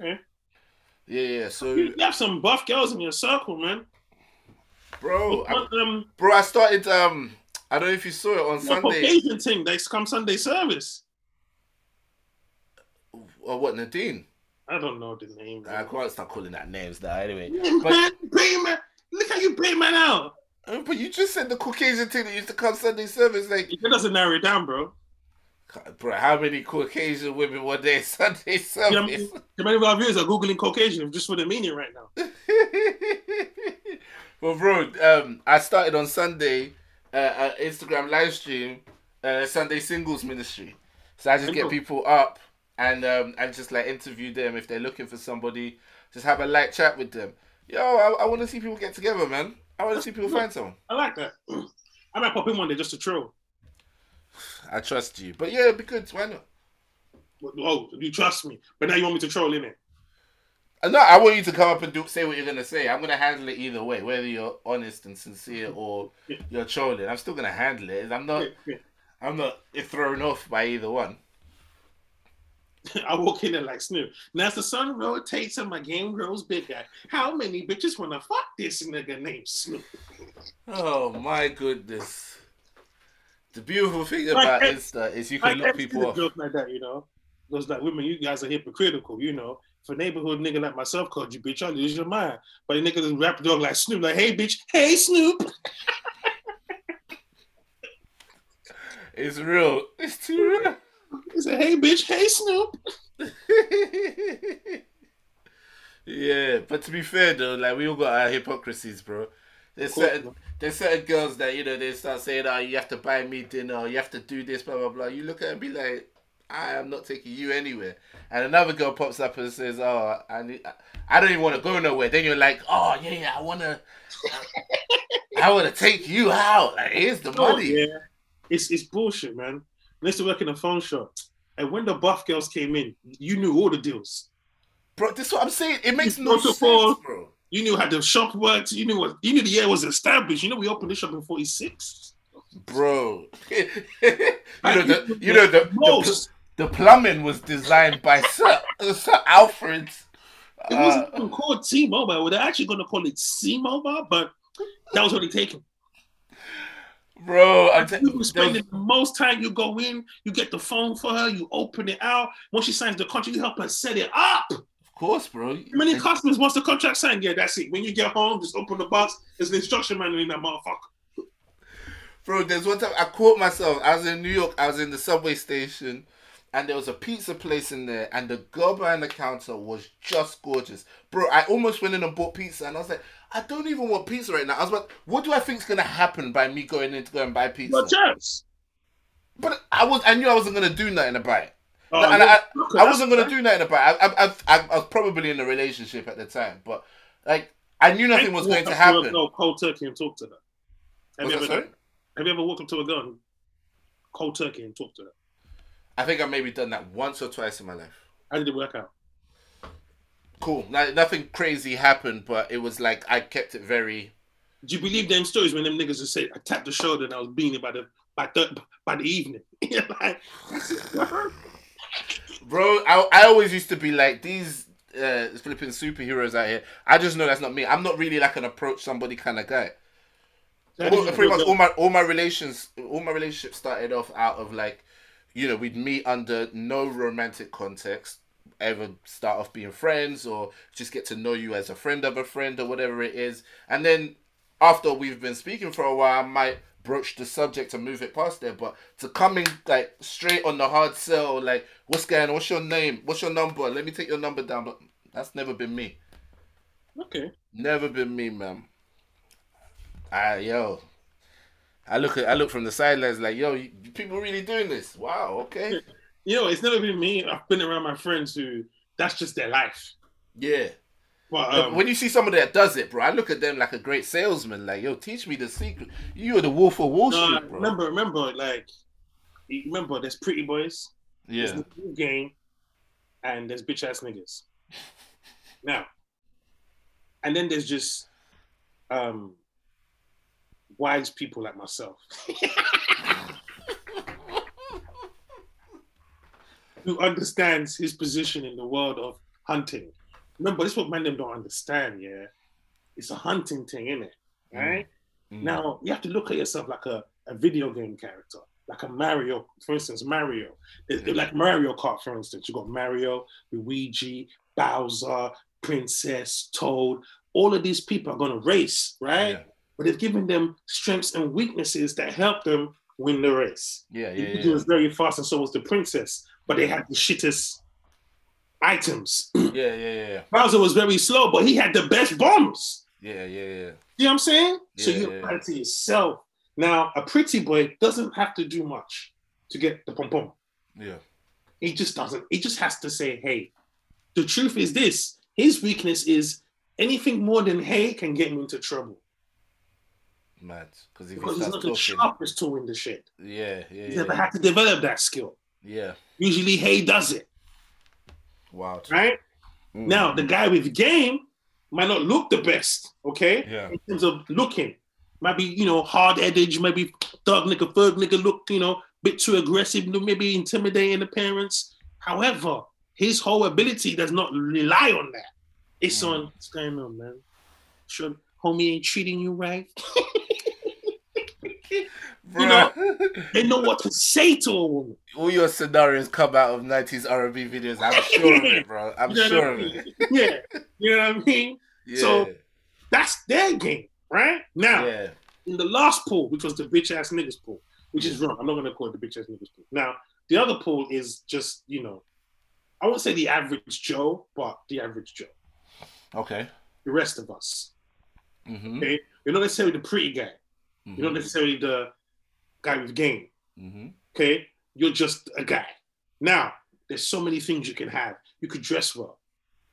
Okay. Yeah, yeah. So you have some buff girls in your circle, man. Bro, I, um, bro, I started. Um, I don't know if you saw it on Sunday. Caucasian thing. They come Sunday service. Or what, Nadine? I don't know the name. I can't start calling that names now. Anyway, yeah, but, man, man, look how you bring man out. Uh, but you just said the Caucasian thing that used to come Sunday service. Like it doesn't narrow it down, bro. Bro, how many Caucasian women were there Sunday service? how many of our viewers are googling Caucasian just for the meaning right now? well, bro, um, I started on Sunday uh, Instagram live stream, uh, Sunday Singles Ministry. So I just get people up and um, and just like interview them if they're looking for somebody. Just have a light chat with them. Yo, I, I want to see people get together, man. I want to see people find someone. I like that. I might pop in one day just to troll. I trust you, but yeah, it'd be good. Why not? Oh, you trust me, but now you want me to troll in it? Uh, No, I want you to come up and do say what you're gonna say. I'm gonna handle it either way, whether you're honest and sincere or Yeah. you're trolling. I'm still gonna handle it. I'm not. I'm not thrown off by either one. I walk in there like Snoop. Now as the sun rotates and my game grows bigger, how many bitches wanna fuck this nigga named Snoop? Oh my goodness. The beautiful thing about eh, Insta is you can lock can't people a off. joke like that, you know. Those like women, you guys are hypocritical, you know. If a neighborhood nigga like myself called you bitch, I'll lose your mind. But a nigga that rap dog like Snoop, like, hey bitch, hey Snoop. It's real. It's too real. He said, hey bitch, hey Snoop. yeah, but to be fair though, like we all got our hypocrisies, bro. There's course, certain there's certain girls that you know they start saying, "Oh, you have to buy me dinner, you have to do this, blah blah blah." You look at it and be like, "I am not taking you anywhere." And another girl pops up and says, "Oh, I need, I don't even want to go nowhere." Then you're like, "Oh yeah, yeah, I wanna, I wanna take you out. Like, here's the Oh, money." yeah. It's it's bullshit, man. I used to work in a phone shop. And when the buff girls came in, you knew all the deals. Bro, this is what I'm saying. It makes no sense, bro. You knew how the shop worked. You knew what you knew the year was established. You know we opened the shop in 46. Bro, you know the you know the, the, Most. the plumbing was designed by Sir, Sir Alfred. It Uh, wasn't even called T-Mobile. Well, they're actually going to call it C-Mobile, but that was already taken. bro, I'm t- You were spending the most time. You go in, you get the phone for her, you open it out. Once she signs the contract, you help her set it up. Of course, bro. How many customers once the contract signed? Yeah, that's it. When you get home, just open the box. There's an instruction manual in that motherfucker. Bro, there's one time I caught myself. I was in New York. I was in the subway station, and there was a pizza place in there, and the girl behind the counter was just gorgeous, bro. I almost went in and bought pizza, and I was like, I don't even want pizza right now. I was like, what do I think's gonna happen by me going in to go and buy pizza? No chance. But I was, I knew I wasn't gonna do nothing about it. Oh, and. I, I wasn't gonna do nothing about it. I, I, I, I was probably in a relationship at the time, but like I knew nothing was going to happen. girl cold turkey and talk to her. Have you, ever, have you ever walked up to a girl cold turkey and talked to her? I think I maybe done that once or twice in my life. How did it work out? Cool. No, nothing crazy happened, but it was like I kept it very. Do you believe them stories when them niggas just say I tapped the shoulder and I was beating by the by the by the evening? Like, Bro, I, I always used to be like these uh, flipping superheroes out here. I just know that's not me. I'm not really like an approach somebody kind of guy. All, pretty much all my all my relations all my relationships started off out of like you know we'd meet under no romantic context ever start off being friends or just get to know you as a friend of a friend or whatever it is and then after we've been speaking for a while I might broach the subject and move it past there but to come in like straight on the hard sell like what's going on what's your name what's your number let me take your number down but that's never been me okay. Never been me, man. I ah, yo, I look at I look from the sidelines like yo, you, people really doing this? Wow, okay, You know, it's never been me. I've been around my friends who that's just their life. yeah. But um, when you see somebody that does it, bro, I look at them like a great salesman. Like yo, teach me the secret. You are the Wolf of Wall no, Street, bro. remember, remember, like, remember, there's pretty boys, yeah, there's new game, and there's bitch ass niggas. now, and then there's just um wise people like myself who understands his position in the world of hunting. Remember, this is what men them don't understand. Yeah, it's a hunting thing, isn't it? Right. Mm. Now you have to look at yourself like a, a video game character, like a Mario, for instance, Mario. It- like Mario Kart, for instance. You got Mario, Luigi, Bowser, Princess, Toad. All of these people are gonna race, right? yeah, But they've given them strengths and weaknesses that help them win the race. yeah, yeah, Luigi yeah, was very fast, and so was the princess, but they had the shittest items. yeah, yeah, yeah, yeah, Bowser was very slow, but he had the best bombs. yeah, yeah, yeah. You know what I'm saying? so Yeah, you yeah. apply it to yourself. Now, a pretty boy doesn't have to do much. to get the pom pom. Yeah. He just doesn't. He just has to say, "Hey." The truth is this: his weakness is anything more than "Hey" can get him into trouble Mad. Because if because he he's not the talking, sharpest tool in the shed. yeah, yeah, He's never yeah, had to develop that skill. yeah. Usually, Hey does it, Wild. right? Mm. Now, the guy with game might not look the best, okay? Yeah. In terms of looking, might be, you know, hard edge, maybe thug nigga, thug nigga look, you know, bit too aggressive, maybe intimidating the parents. However, his whole ability does not rely on that. It's Mm. on, what's going on, man? Sure, homie ain't treating you right. you know- they know what to say to all your scenarios come out of 90s R&B videos. I'm sure of it, bro. I'm You know sure I of it. Yeah, you know what I mean? Yeah. So- That's their game, right? Now, yeah. in the last pool, which was the bitch ass niggas pool, which is wrong. I'm not gonna call it the bitch ass niggas pool. Now, the other pool is just, you know, I won't say the average Joe, but the average Joe. Okay. The rest of us. Mm-hmm. Okay. You're not necessarily the pretty guy. You're not necessarily the guy with game. Mm-hmm. Okay. You're just a guy. Now, there's so many things you can have. You could dress well.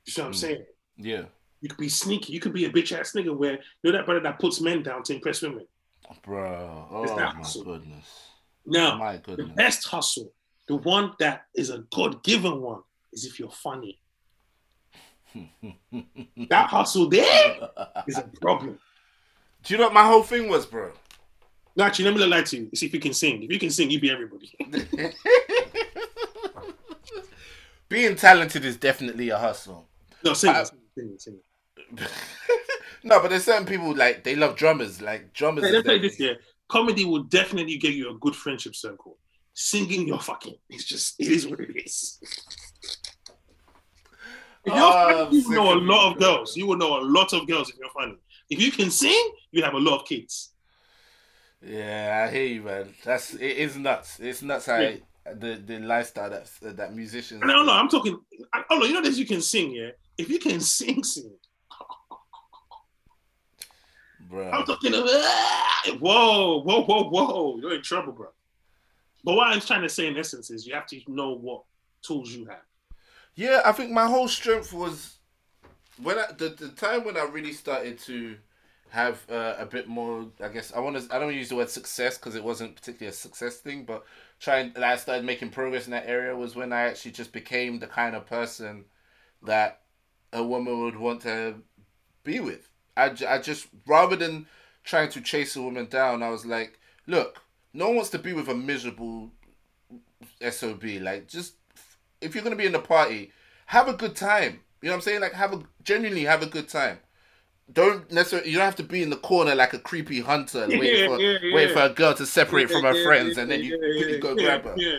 You see what I'm Mm. saying? Yeah. You could be sneaky. You could be a bitch ass nigga where you're that brother that puts men down to impress women. Bro. It's Oh, that my hustle. goodness. Now, My the best hustle, the one that is a God given one, is if you're funny. That hustle there is a problem. Do you know what my whole thing was, bro? No, actually, let me lie to you. See if you can sing. If you can sing, you be everybody. Being talented is definitely a hustle. No, sing, I- sing, sing, sing. no, but there's certain people like they love drummers. Like drummers. Hey, let's say this here. Comedy will definitely get you a good friendship circle. Singing, you're fucking. It's just, it is what it is. If you're Oh, funny, you know a lot of girls. You will know a lot of girls if you're funny. If you can sing, you have a lot of kids. Yeah, I hear you, man. That's it is nuts. It's nuts how Yeah. the the lifestyle that that musicians. Don't know. I'm talking. I, oh no, you know this. You can sing, yeah. If you can sing, sing. bro. I'm talking. ah, whoa, whoa, whoa, whoa! You're in trouble, bro. But what I'm trying to say in essence is you have to know what tools you have. Yeah, I think my whole strength was when I, the the time when I really started to have uh, a bit more. I guess I want to. I don't use the word success because it wasn't particularly a success thing, but trying. I started making progress in that area was when I actually just became the kind of person that a woman would want to be with. I, I just rather than trying to chase a woman down, I was like, look, no one wants to be with a miserable sob. Like, just if you're gonna be in the party, have a good time. You know what I'm saying? Like, have a genuinely have a good time. Don't necessarily. You don't have to be in the corner like a creepy hunter, Yeah, waiting for yeah, yeah. waiting for a girl to separate from her friends, and then you yeah, quickly yeah, go grab her Yeah.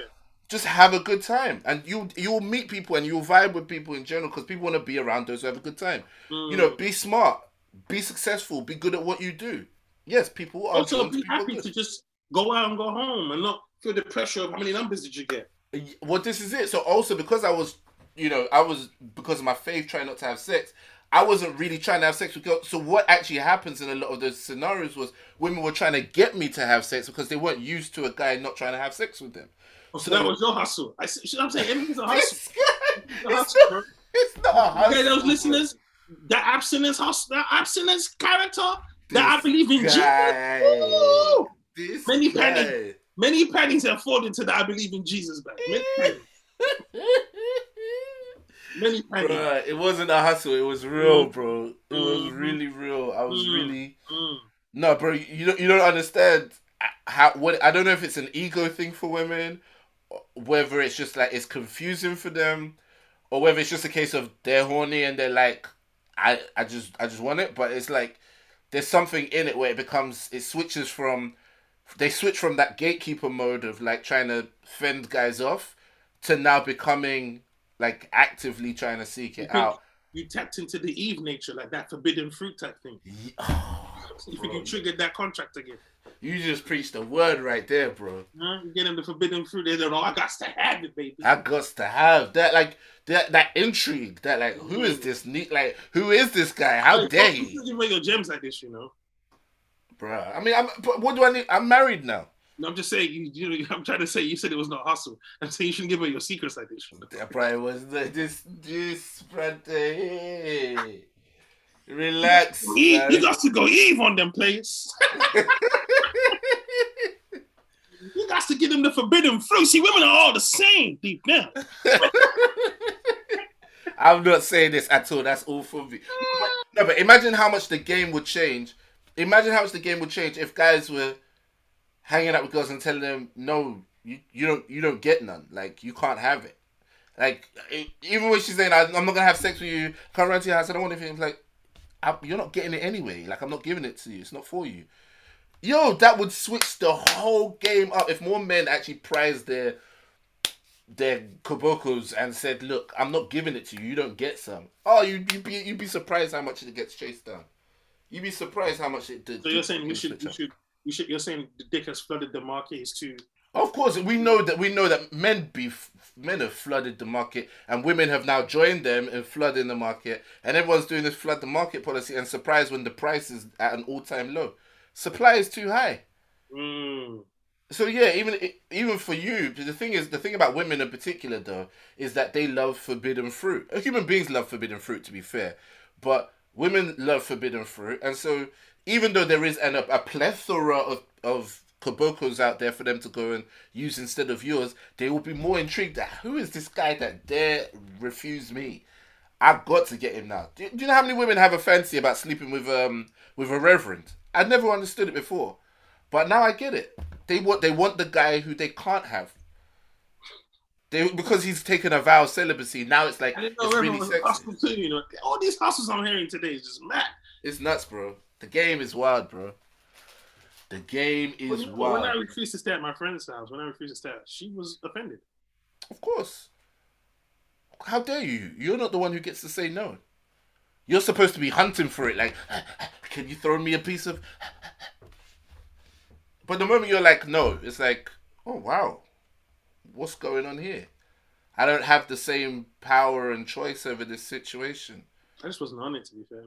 just have a good time and you you'll meet people and you'll vibe with people in general because people want to be around those who have a good time you know mm. be smart be successful be good at what you do yes people are Also, be happy to just go out and go home and not feel the pressure of how many numbers did you get. well this is it so also because i was you know i was because of my faith trying not to have sex i wasn't really trying to have sex with girls so what actually happens in a lot of those scenarios was women were trying to get me to have sex because they weren't used to a guy not trying to have sex with them Oh, so that was your hustle. I I'm saying everything's a hustle. This guy- It's a it's hustle, not, bro. it's not a hustle, Okay, those listeners, that abstinence hustle, that abstinence character, that I believe in Jesus. guy. This Many guy. pennies. Many pennies have fallen to that I believe in Jesus bag. Many pennies. Bruh, it wasn't a hustle. It was real, Mm. bro. It was Mhm. really real. I was Mm. really Mm. no, bro. You don't you don't understand how what I don't know if it's an ego thing for women, whether it's just like it's confusing for them, or whether it's just a case of they're horny and they're like, I I just I just want it. But it's like there's something in it where it becomes it switches from they switch from that gatekeeper mode of like trying to fend guys off to now becoming like actively trying to seek it think- out. You tapped into the Eve nature, like that forbidden fruit type thing. Oh, You think you triggered that contract again? You just preached the word right there, bro. Huh? You get the forbidden fruit. They don't know. I got to have it, baby. I got to have that, like that, that intrigue. That, like, who is this neat? Like, who is this guy? How Like, dare you You wear your gems like this, you know. bro? I mean, I'm. What do I need? I'm married now. No, I'm just saying. You, you, I'm trying to say you said it was not hustle. I'm saying you shouldn't give her your secret citation. That probably was the, this this. Hey. Relax. Eve, you got to go Eve on them players. you got to give them the forbidden fruit. See, women are all the same deep down. I'm not saying this at all. That's all for me. But, no, but imagine how much the game would change. Imagine how much the game would change if guys were hanging out with girls and telling them, "No, you, you don't you don't get none. Like you can't have it." Like even when she's saying, "I- "I'm not gonna have sex with you," come around to your house. I don't want anything. It's like I, you're not getting it anyway. Like I'm not giving it to you. It's not for you. Yo, that would switch the whole game up if more men actually prized their their kobokos and said, "Look, I'm not giving it to you. You don't get some." Oh, you you be you'd be surprised how much it gets chased down. You'd be surprised how much it. did. So you're saying you should, you should, you should. You're saying the dick has flooded the market is too. Of course, we know that we know that men be men have flooded the market, and women have now joined them in flooding the market, and everyone's doing this flood the market policy, and surprise when the price is at an all time low. Supply is too high. Mm. So yeah, even even for you, the thing is, the thing about women in particular though is that they love forbidden fruit. Human beings love forbidden fruit, to be fair, but women love forbidden fruit, and so even though there is an, a plethora of of kobokos out there for them to go and use instead of yours, they will be more intrigued at who is this guy that dare refuse me. I've got to get him now. Do, do you know how many women have a fancy about sleeping with um with a reverend? I never understood it before, but now I get it. They want they want the guy who they can't have. They because he's taken a vow of celibacy. Now it's like I didn't know it's really sexy. too. You know, all these hustles I'm hearing today is just mad. It's nuts, bro. The game is wild, bro. The game is When, when I wild. refused to stay at my friend's house, when I refused to stay, she was offended. Of course. How dare you? You're not the one who gets to say no. You're supposed to be hunting for it. Like, can you throw me a piece of? But the moment you're like, no, it's like, oh wow, what's going on here? I don't have the same power and choice over this situation. I just wasn't on it, to be fair.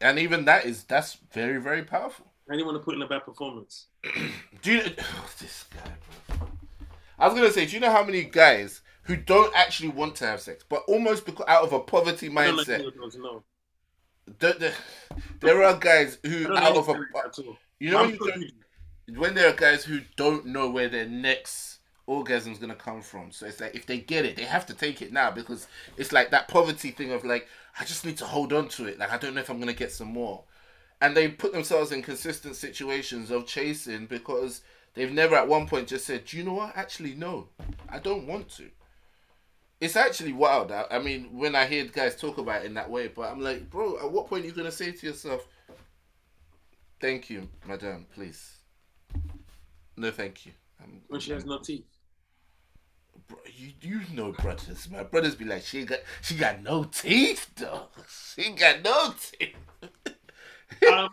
And even that is that's very very powerful. Anyone to put in a bad performance. Do you oh, this guy, bro? I was gonna say, do you know how many guys who don't actually want to have sex, but almost because out of a poverty I don't like mindset, those, no. the, the, there are guys who out of a you know when, you when there are guys who don't know where their next orgasm's gonna come from. So it's like if they get it, they have to take it now because it's like that poverty thing of like I just need to hold on to it. Like I don't know if I'm gonna get some more, and they put themselves in consistent situations of chasing because they've never at one point just said, "Do you know what? Actually, no, I don't want to." It's actually wild. I, I mean, when I hear guys talk about it in that way, but I'm like, bro, at what point are you gonna say to yourself, "Thank you, madam, please"? No, thank you. I'm, When she has no teeth. Bro, you you know brothers. My brothers be like, she got she got no teeth though. She got no teeth. Um,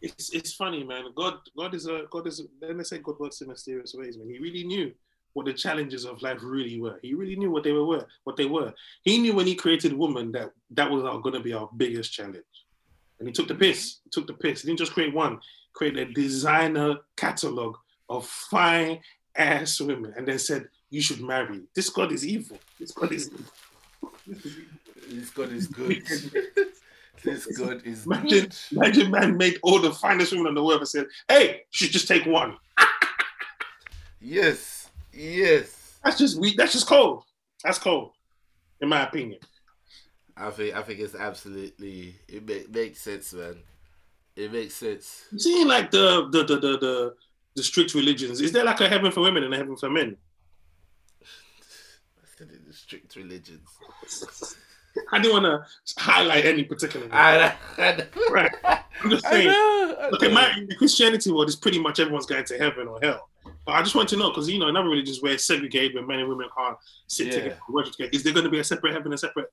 it's it's funny, man. God God is a God is. A, then they say God works in mysterious ways, man. He really knew what the challenges of life really were. He really knew what they were. What they were. He knew when he created woman that that was our going to be our biggest challenge. And he took the piss. He took the piss. He didn't just create one. Create a designer catalog of fine ass women, and then said you should marry. This God is evil. This God is evil. This is evil. This God is good. this God is Imagine, good. imagine man made all the finest women on the world and said, hey, you should just take one. Yes, yes. That's just we that's just cold. That's cold, in my opinion. I think I think it's absolutely it make, makes sense, man. It makes sense. You see, like the the the the the, the strict religions, is there like a heaven for women and a heaven for men? The strict religions. I didn't want to highlight any particular. I, I, right. I'm just saying. know. Look, in my in the Christianity world, it's pretty much everyone's going to heaven or hell. But I just want to know because you know, in other religions where it's segregated, where men and women can't sit Yeah. together, worship together, is there going to be a separate heaven, and a separate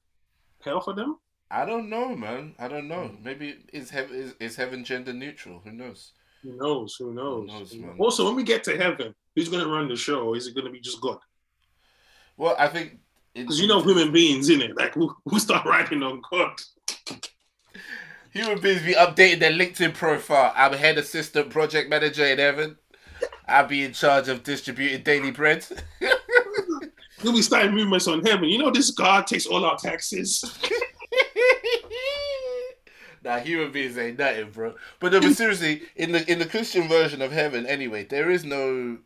hell for them? I don't know, man. I don't know. Mm. Maybe is heaven is, is heaven gender neutral? Who knows? Who knows? Who knows? knows, also, when we get to heaven, who's going to run the show? Is it going to be just God? Well, I think Because you know, human beings, in it, like who, who start writing on God? Human beings be updating their LinkedIn profile. I'm head assistant project manager in heaven. I'll be in charge of distributing daily bread. You'll be starting movements on heaven. You know, this God takes all our taxes. Nah, human beings ain't nothing, bro. But no, but seriously, in the in the Christian version of heaven, anyway, there is no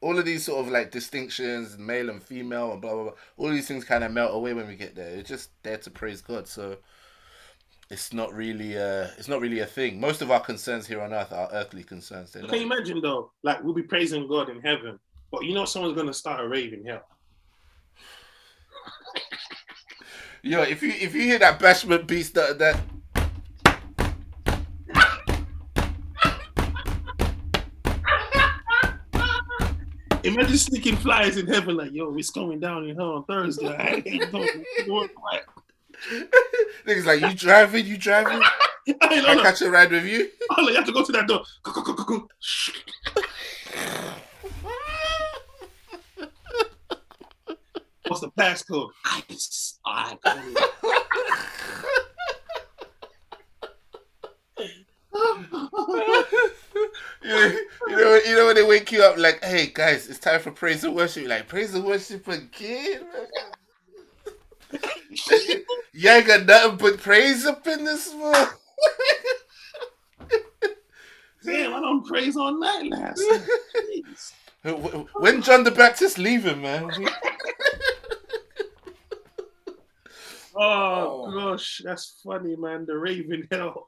all of these sort of like distinctions, male and female, and blah blah blah. All these things kind of melt away when we get there. It's just there to praise God. So it's not really uh it's not really a thing. Most of our concerns here on earth are earthly concerns. They're Can you imagine though? Like we'll be praising God in heaven, but you know someone's gonna start a rave in hell. Yo, if you if you hear that bashment beast that that Imagine sneaking flies in heaven, like, yo, it's going down in hell on Thursday. I ain't going going quiet. niggas like you driving, you driving, I I know. catch a ride with you. Oh, you have to go to that door. What's the passcode? Ice. I got it. You know, you know, you know when they wake you up like, hey guys, it's time for praise and worship. You're like praise and worship again. you ain't got nothing but praise up in this one. Damn, I don't praise all night last night. When John the Baptist leaving, man? Oh, oh, gosh, that's funny, man. The Raven Hell.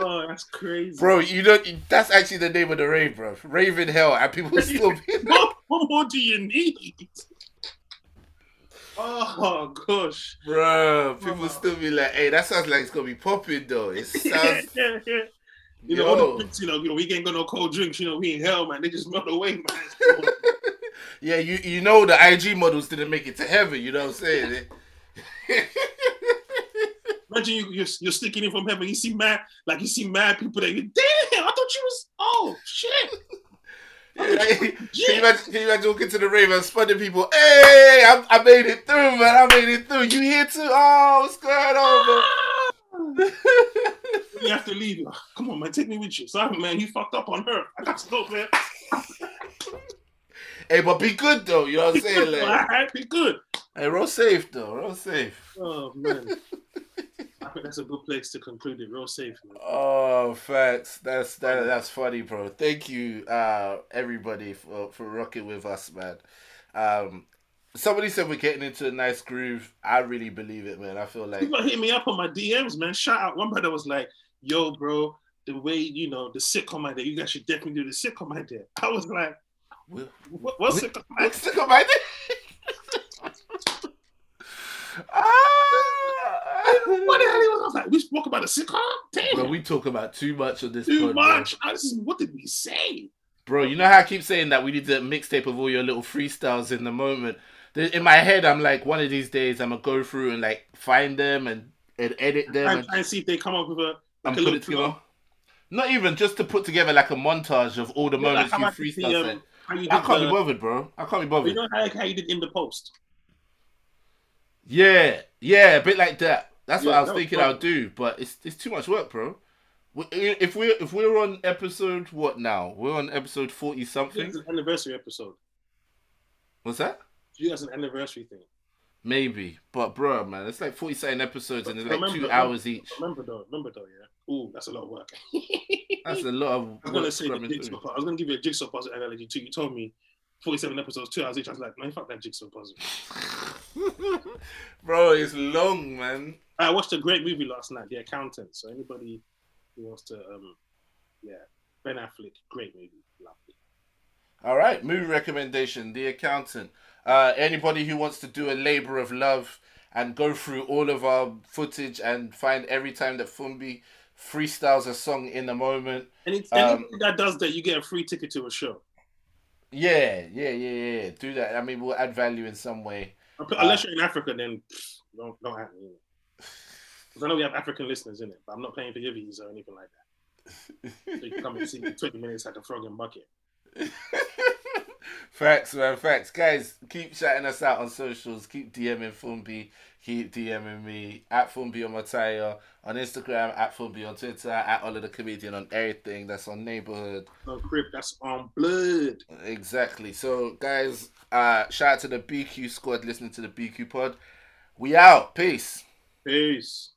Oh, that's crazy. Bro, you don't. That's actually the name of the rave, bro. Raven Hell, and people still. Be, what, what more do you need? Oh gosh. bro, people oh. still be like, "Hey, that sounds like it's gonna be popping, though." It sounds. yeah, yeah. You know, all Yo. the drinks, you know, you know, we ain't got no cold drinks, you know, we in hell, man. They just melt away, man. Yeah, you you know the IG models didn't make it to heaven. You know what I'm saying? Imagine you, you're, you're sticking in from heaven. You see mad, like you see mad people that you, damn, I thought you was, oh shit. can, you imagine, can you imagine walking to the rave and spotting people? Hey, I, I made it through, man. I made it through. You here too? Oh, what's going on, man? Ah! You have to leave. Like, Come on, man, take me with you. Sorry, man, you fucked up on her. I got to go, man. hey, but be good though. You know what I'm saying? All Like, right, be good. hey, roll safe though. Roll safe. Oh man, I think that's a good place to conclude it. Real safe, man. Oh, facts. That's that. That's funny, bro. Thank you, uh, everybody for for rocking with us, man. Um, somebody said we're getting into a nice groove. I really believe it, man. I feel like People hit me up on my DMs, man. Shout out. One brother was like, "Yo, bro, the way you know the sitcom idea, you guys should definitely do the sitcom idea." I was like, "What, what's We- sitcom idea?" stick on my dick. What the hell? I was like, "We spoke about a sitcom? Damn, Bro, we talk about too much of this too pod, much." I just, what did we say? Bro, you know how I keep saying that we need a mixtape of all your little freestyles in the moment. In my head, I'm like, one of these days, I'm gonna go through and like find them and, and edit them And and, see if they come up with a like a little it together. Not even just to put together like a montage of all the Yeah, moments how you the, freestyle. um, said. how you I can't the- be bothered, bro. I can't be bothered. You know how, how you did in the post? Yeah, yeah, a bit like that. That's what I was that thinking. I'll do, but it's it's too much work, bro. If we're if we're on episode what now? We're on episode forty something. It's an anniversary episode. What's that? You guys an anniversary thing. Maybe, but bro, man, it's like forty-seven episodes and it's like Remember- two hours each. Remember though, remember though, yeah. Ooh, that's a lot of work. That's a lot of. I was gonna say the jigsaw. I was gonna give you a jigsaw puzzle analogy too. You told me forty-seven episodes, two hours each. I was like, man, fuck that jigsaw puzzle. bro, it's long, man. I watched a great movie last night, The Accountant. So anybody who wants to, um, yeah, Ben Affleck, great movie, lovely. All right, movie recommendation: The Accountant. Uh, anybody who wants to do a labor of love and go through all of our footage and find every time that Fumbi freestyles a song in the moment. Any, Um, that does that, you get a free ticket to a show. Yeah, yeah, yeah, yeah. Do that. I mean, we'll add value in some way. Unless uh, you're in Africa, then don't don't happen. You know. 'Cause I know we have African listeners in it, but I'm not paying for your visa or anything like that. So you can come and see me 20 minutes at the Frog and Bucket. Facts, man, facts. Guys, keep shouting us out on socials. Keep DMing Fumbi. Keep DMing me at Fumbi on Mataya on Instagram, at Fumbi on Twitter, at All of the Comedian on everything. That's on Neighborhood. No crip, that's on blood. Exactly. So, guys, uh, shout out to the BQ squad listening to the BQ pod. We out. Peace. Peace.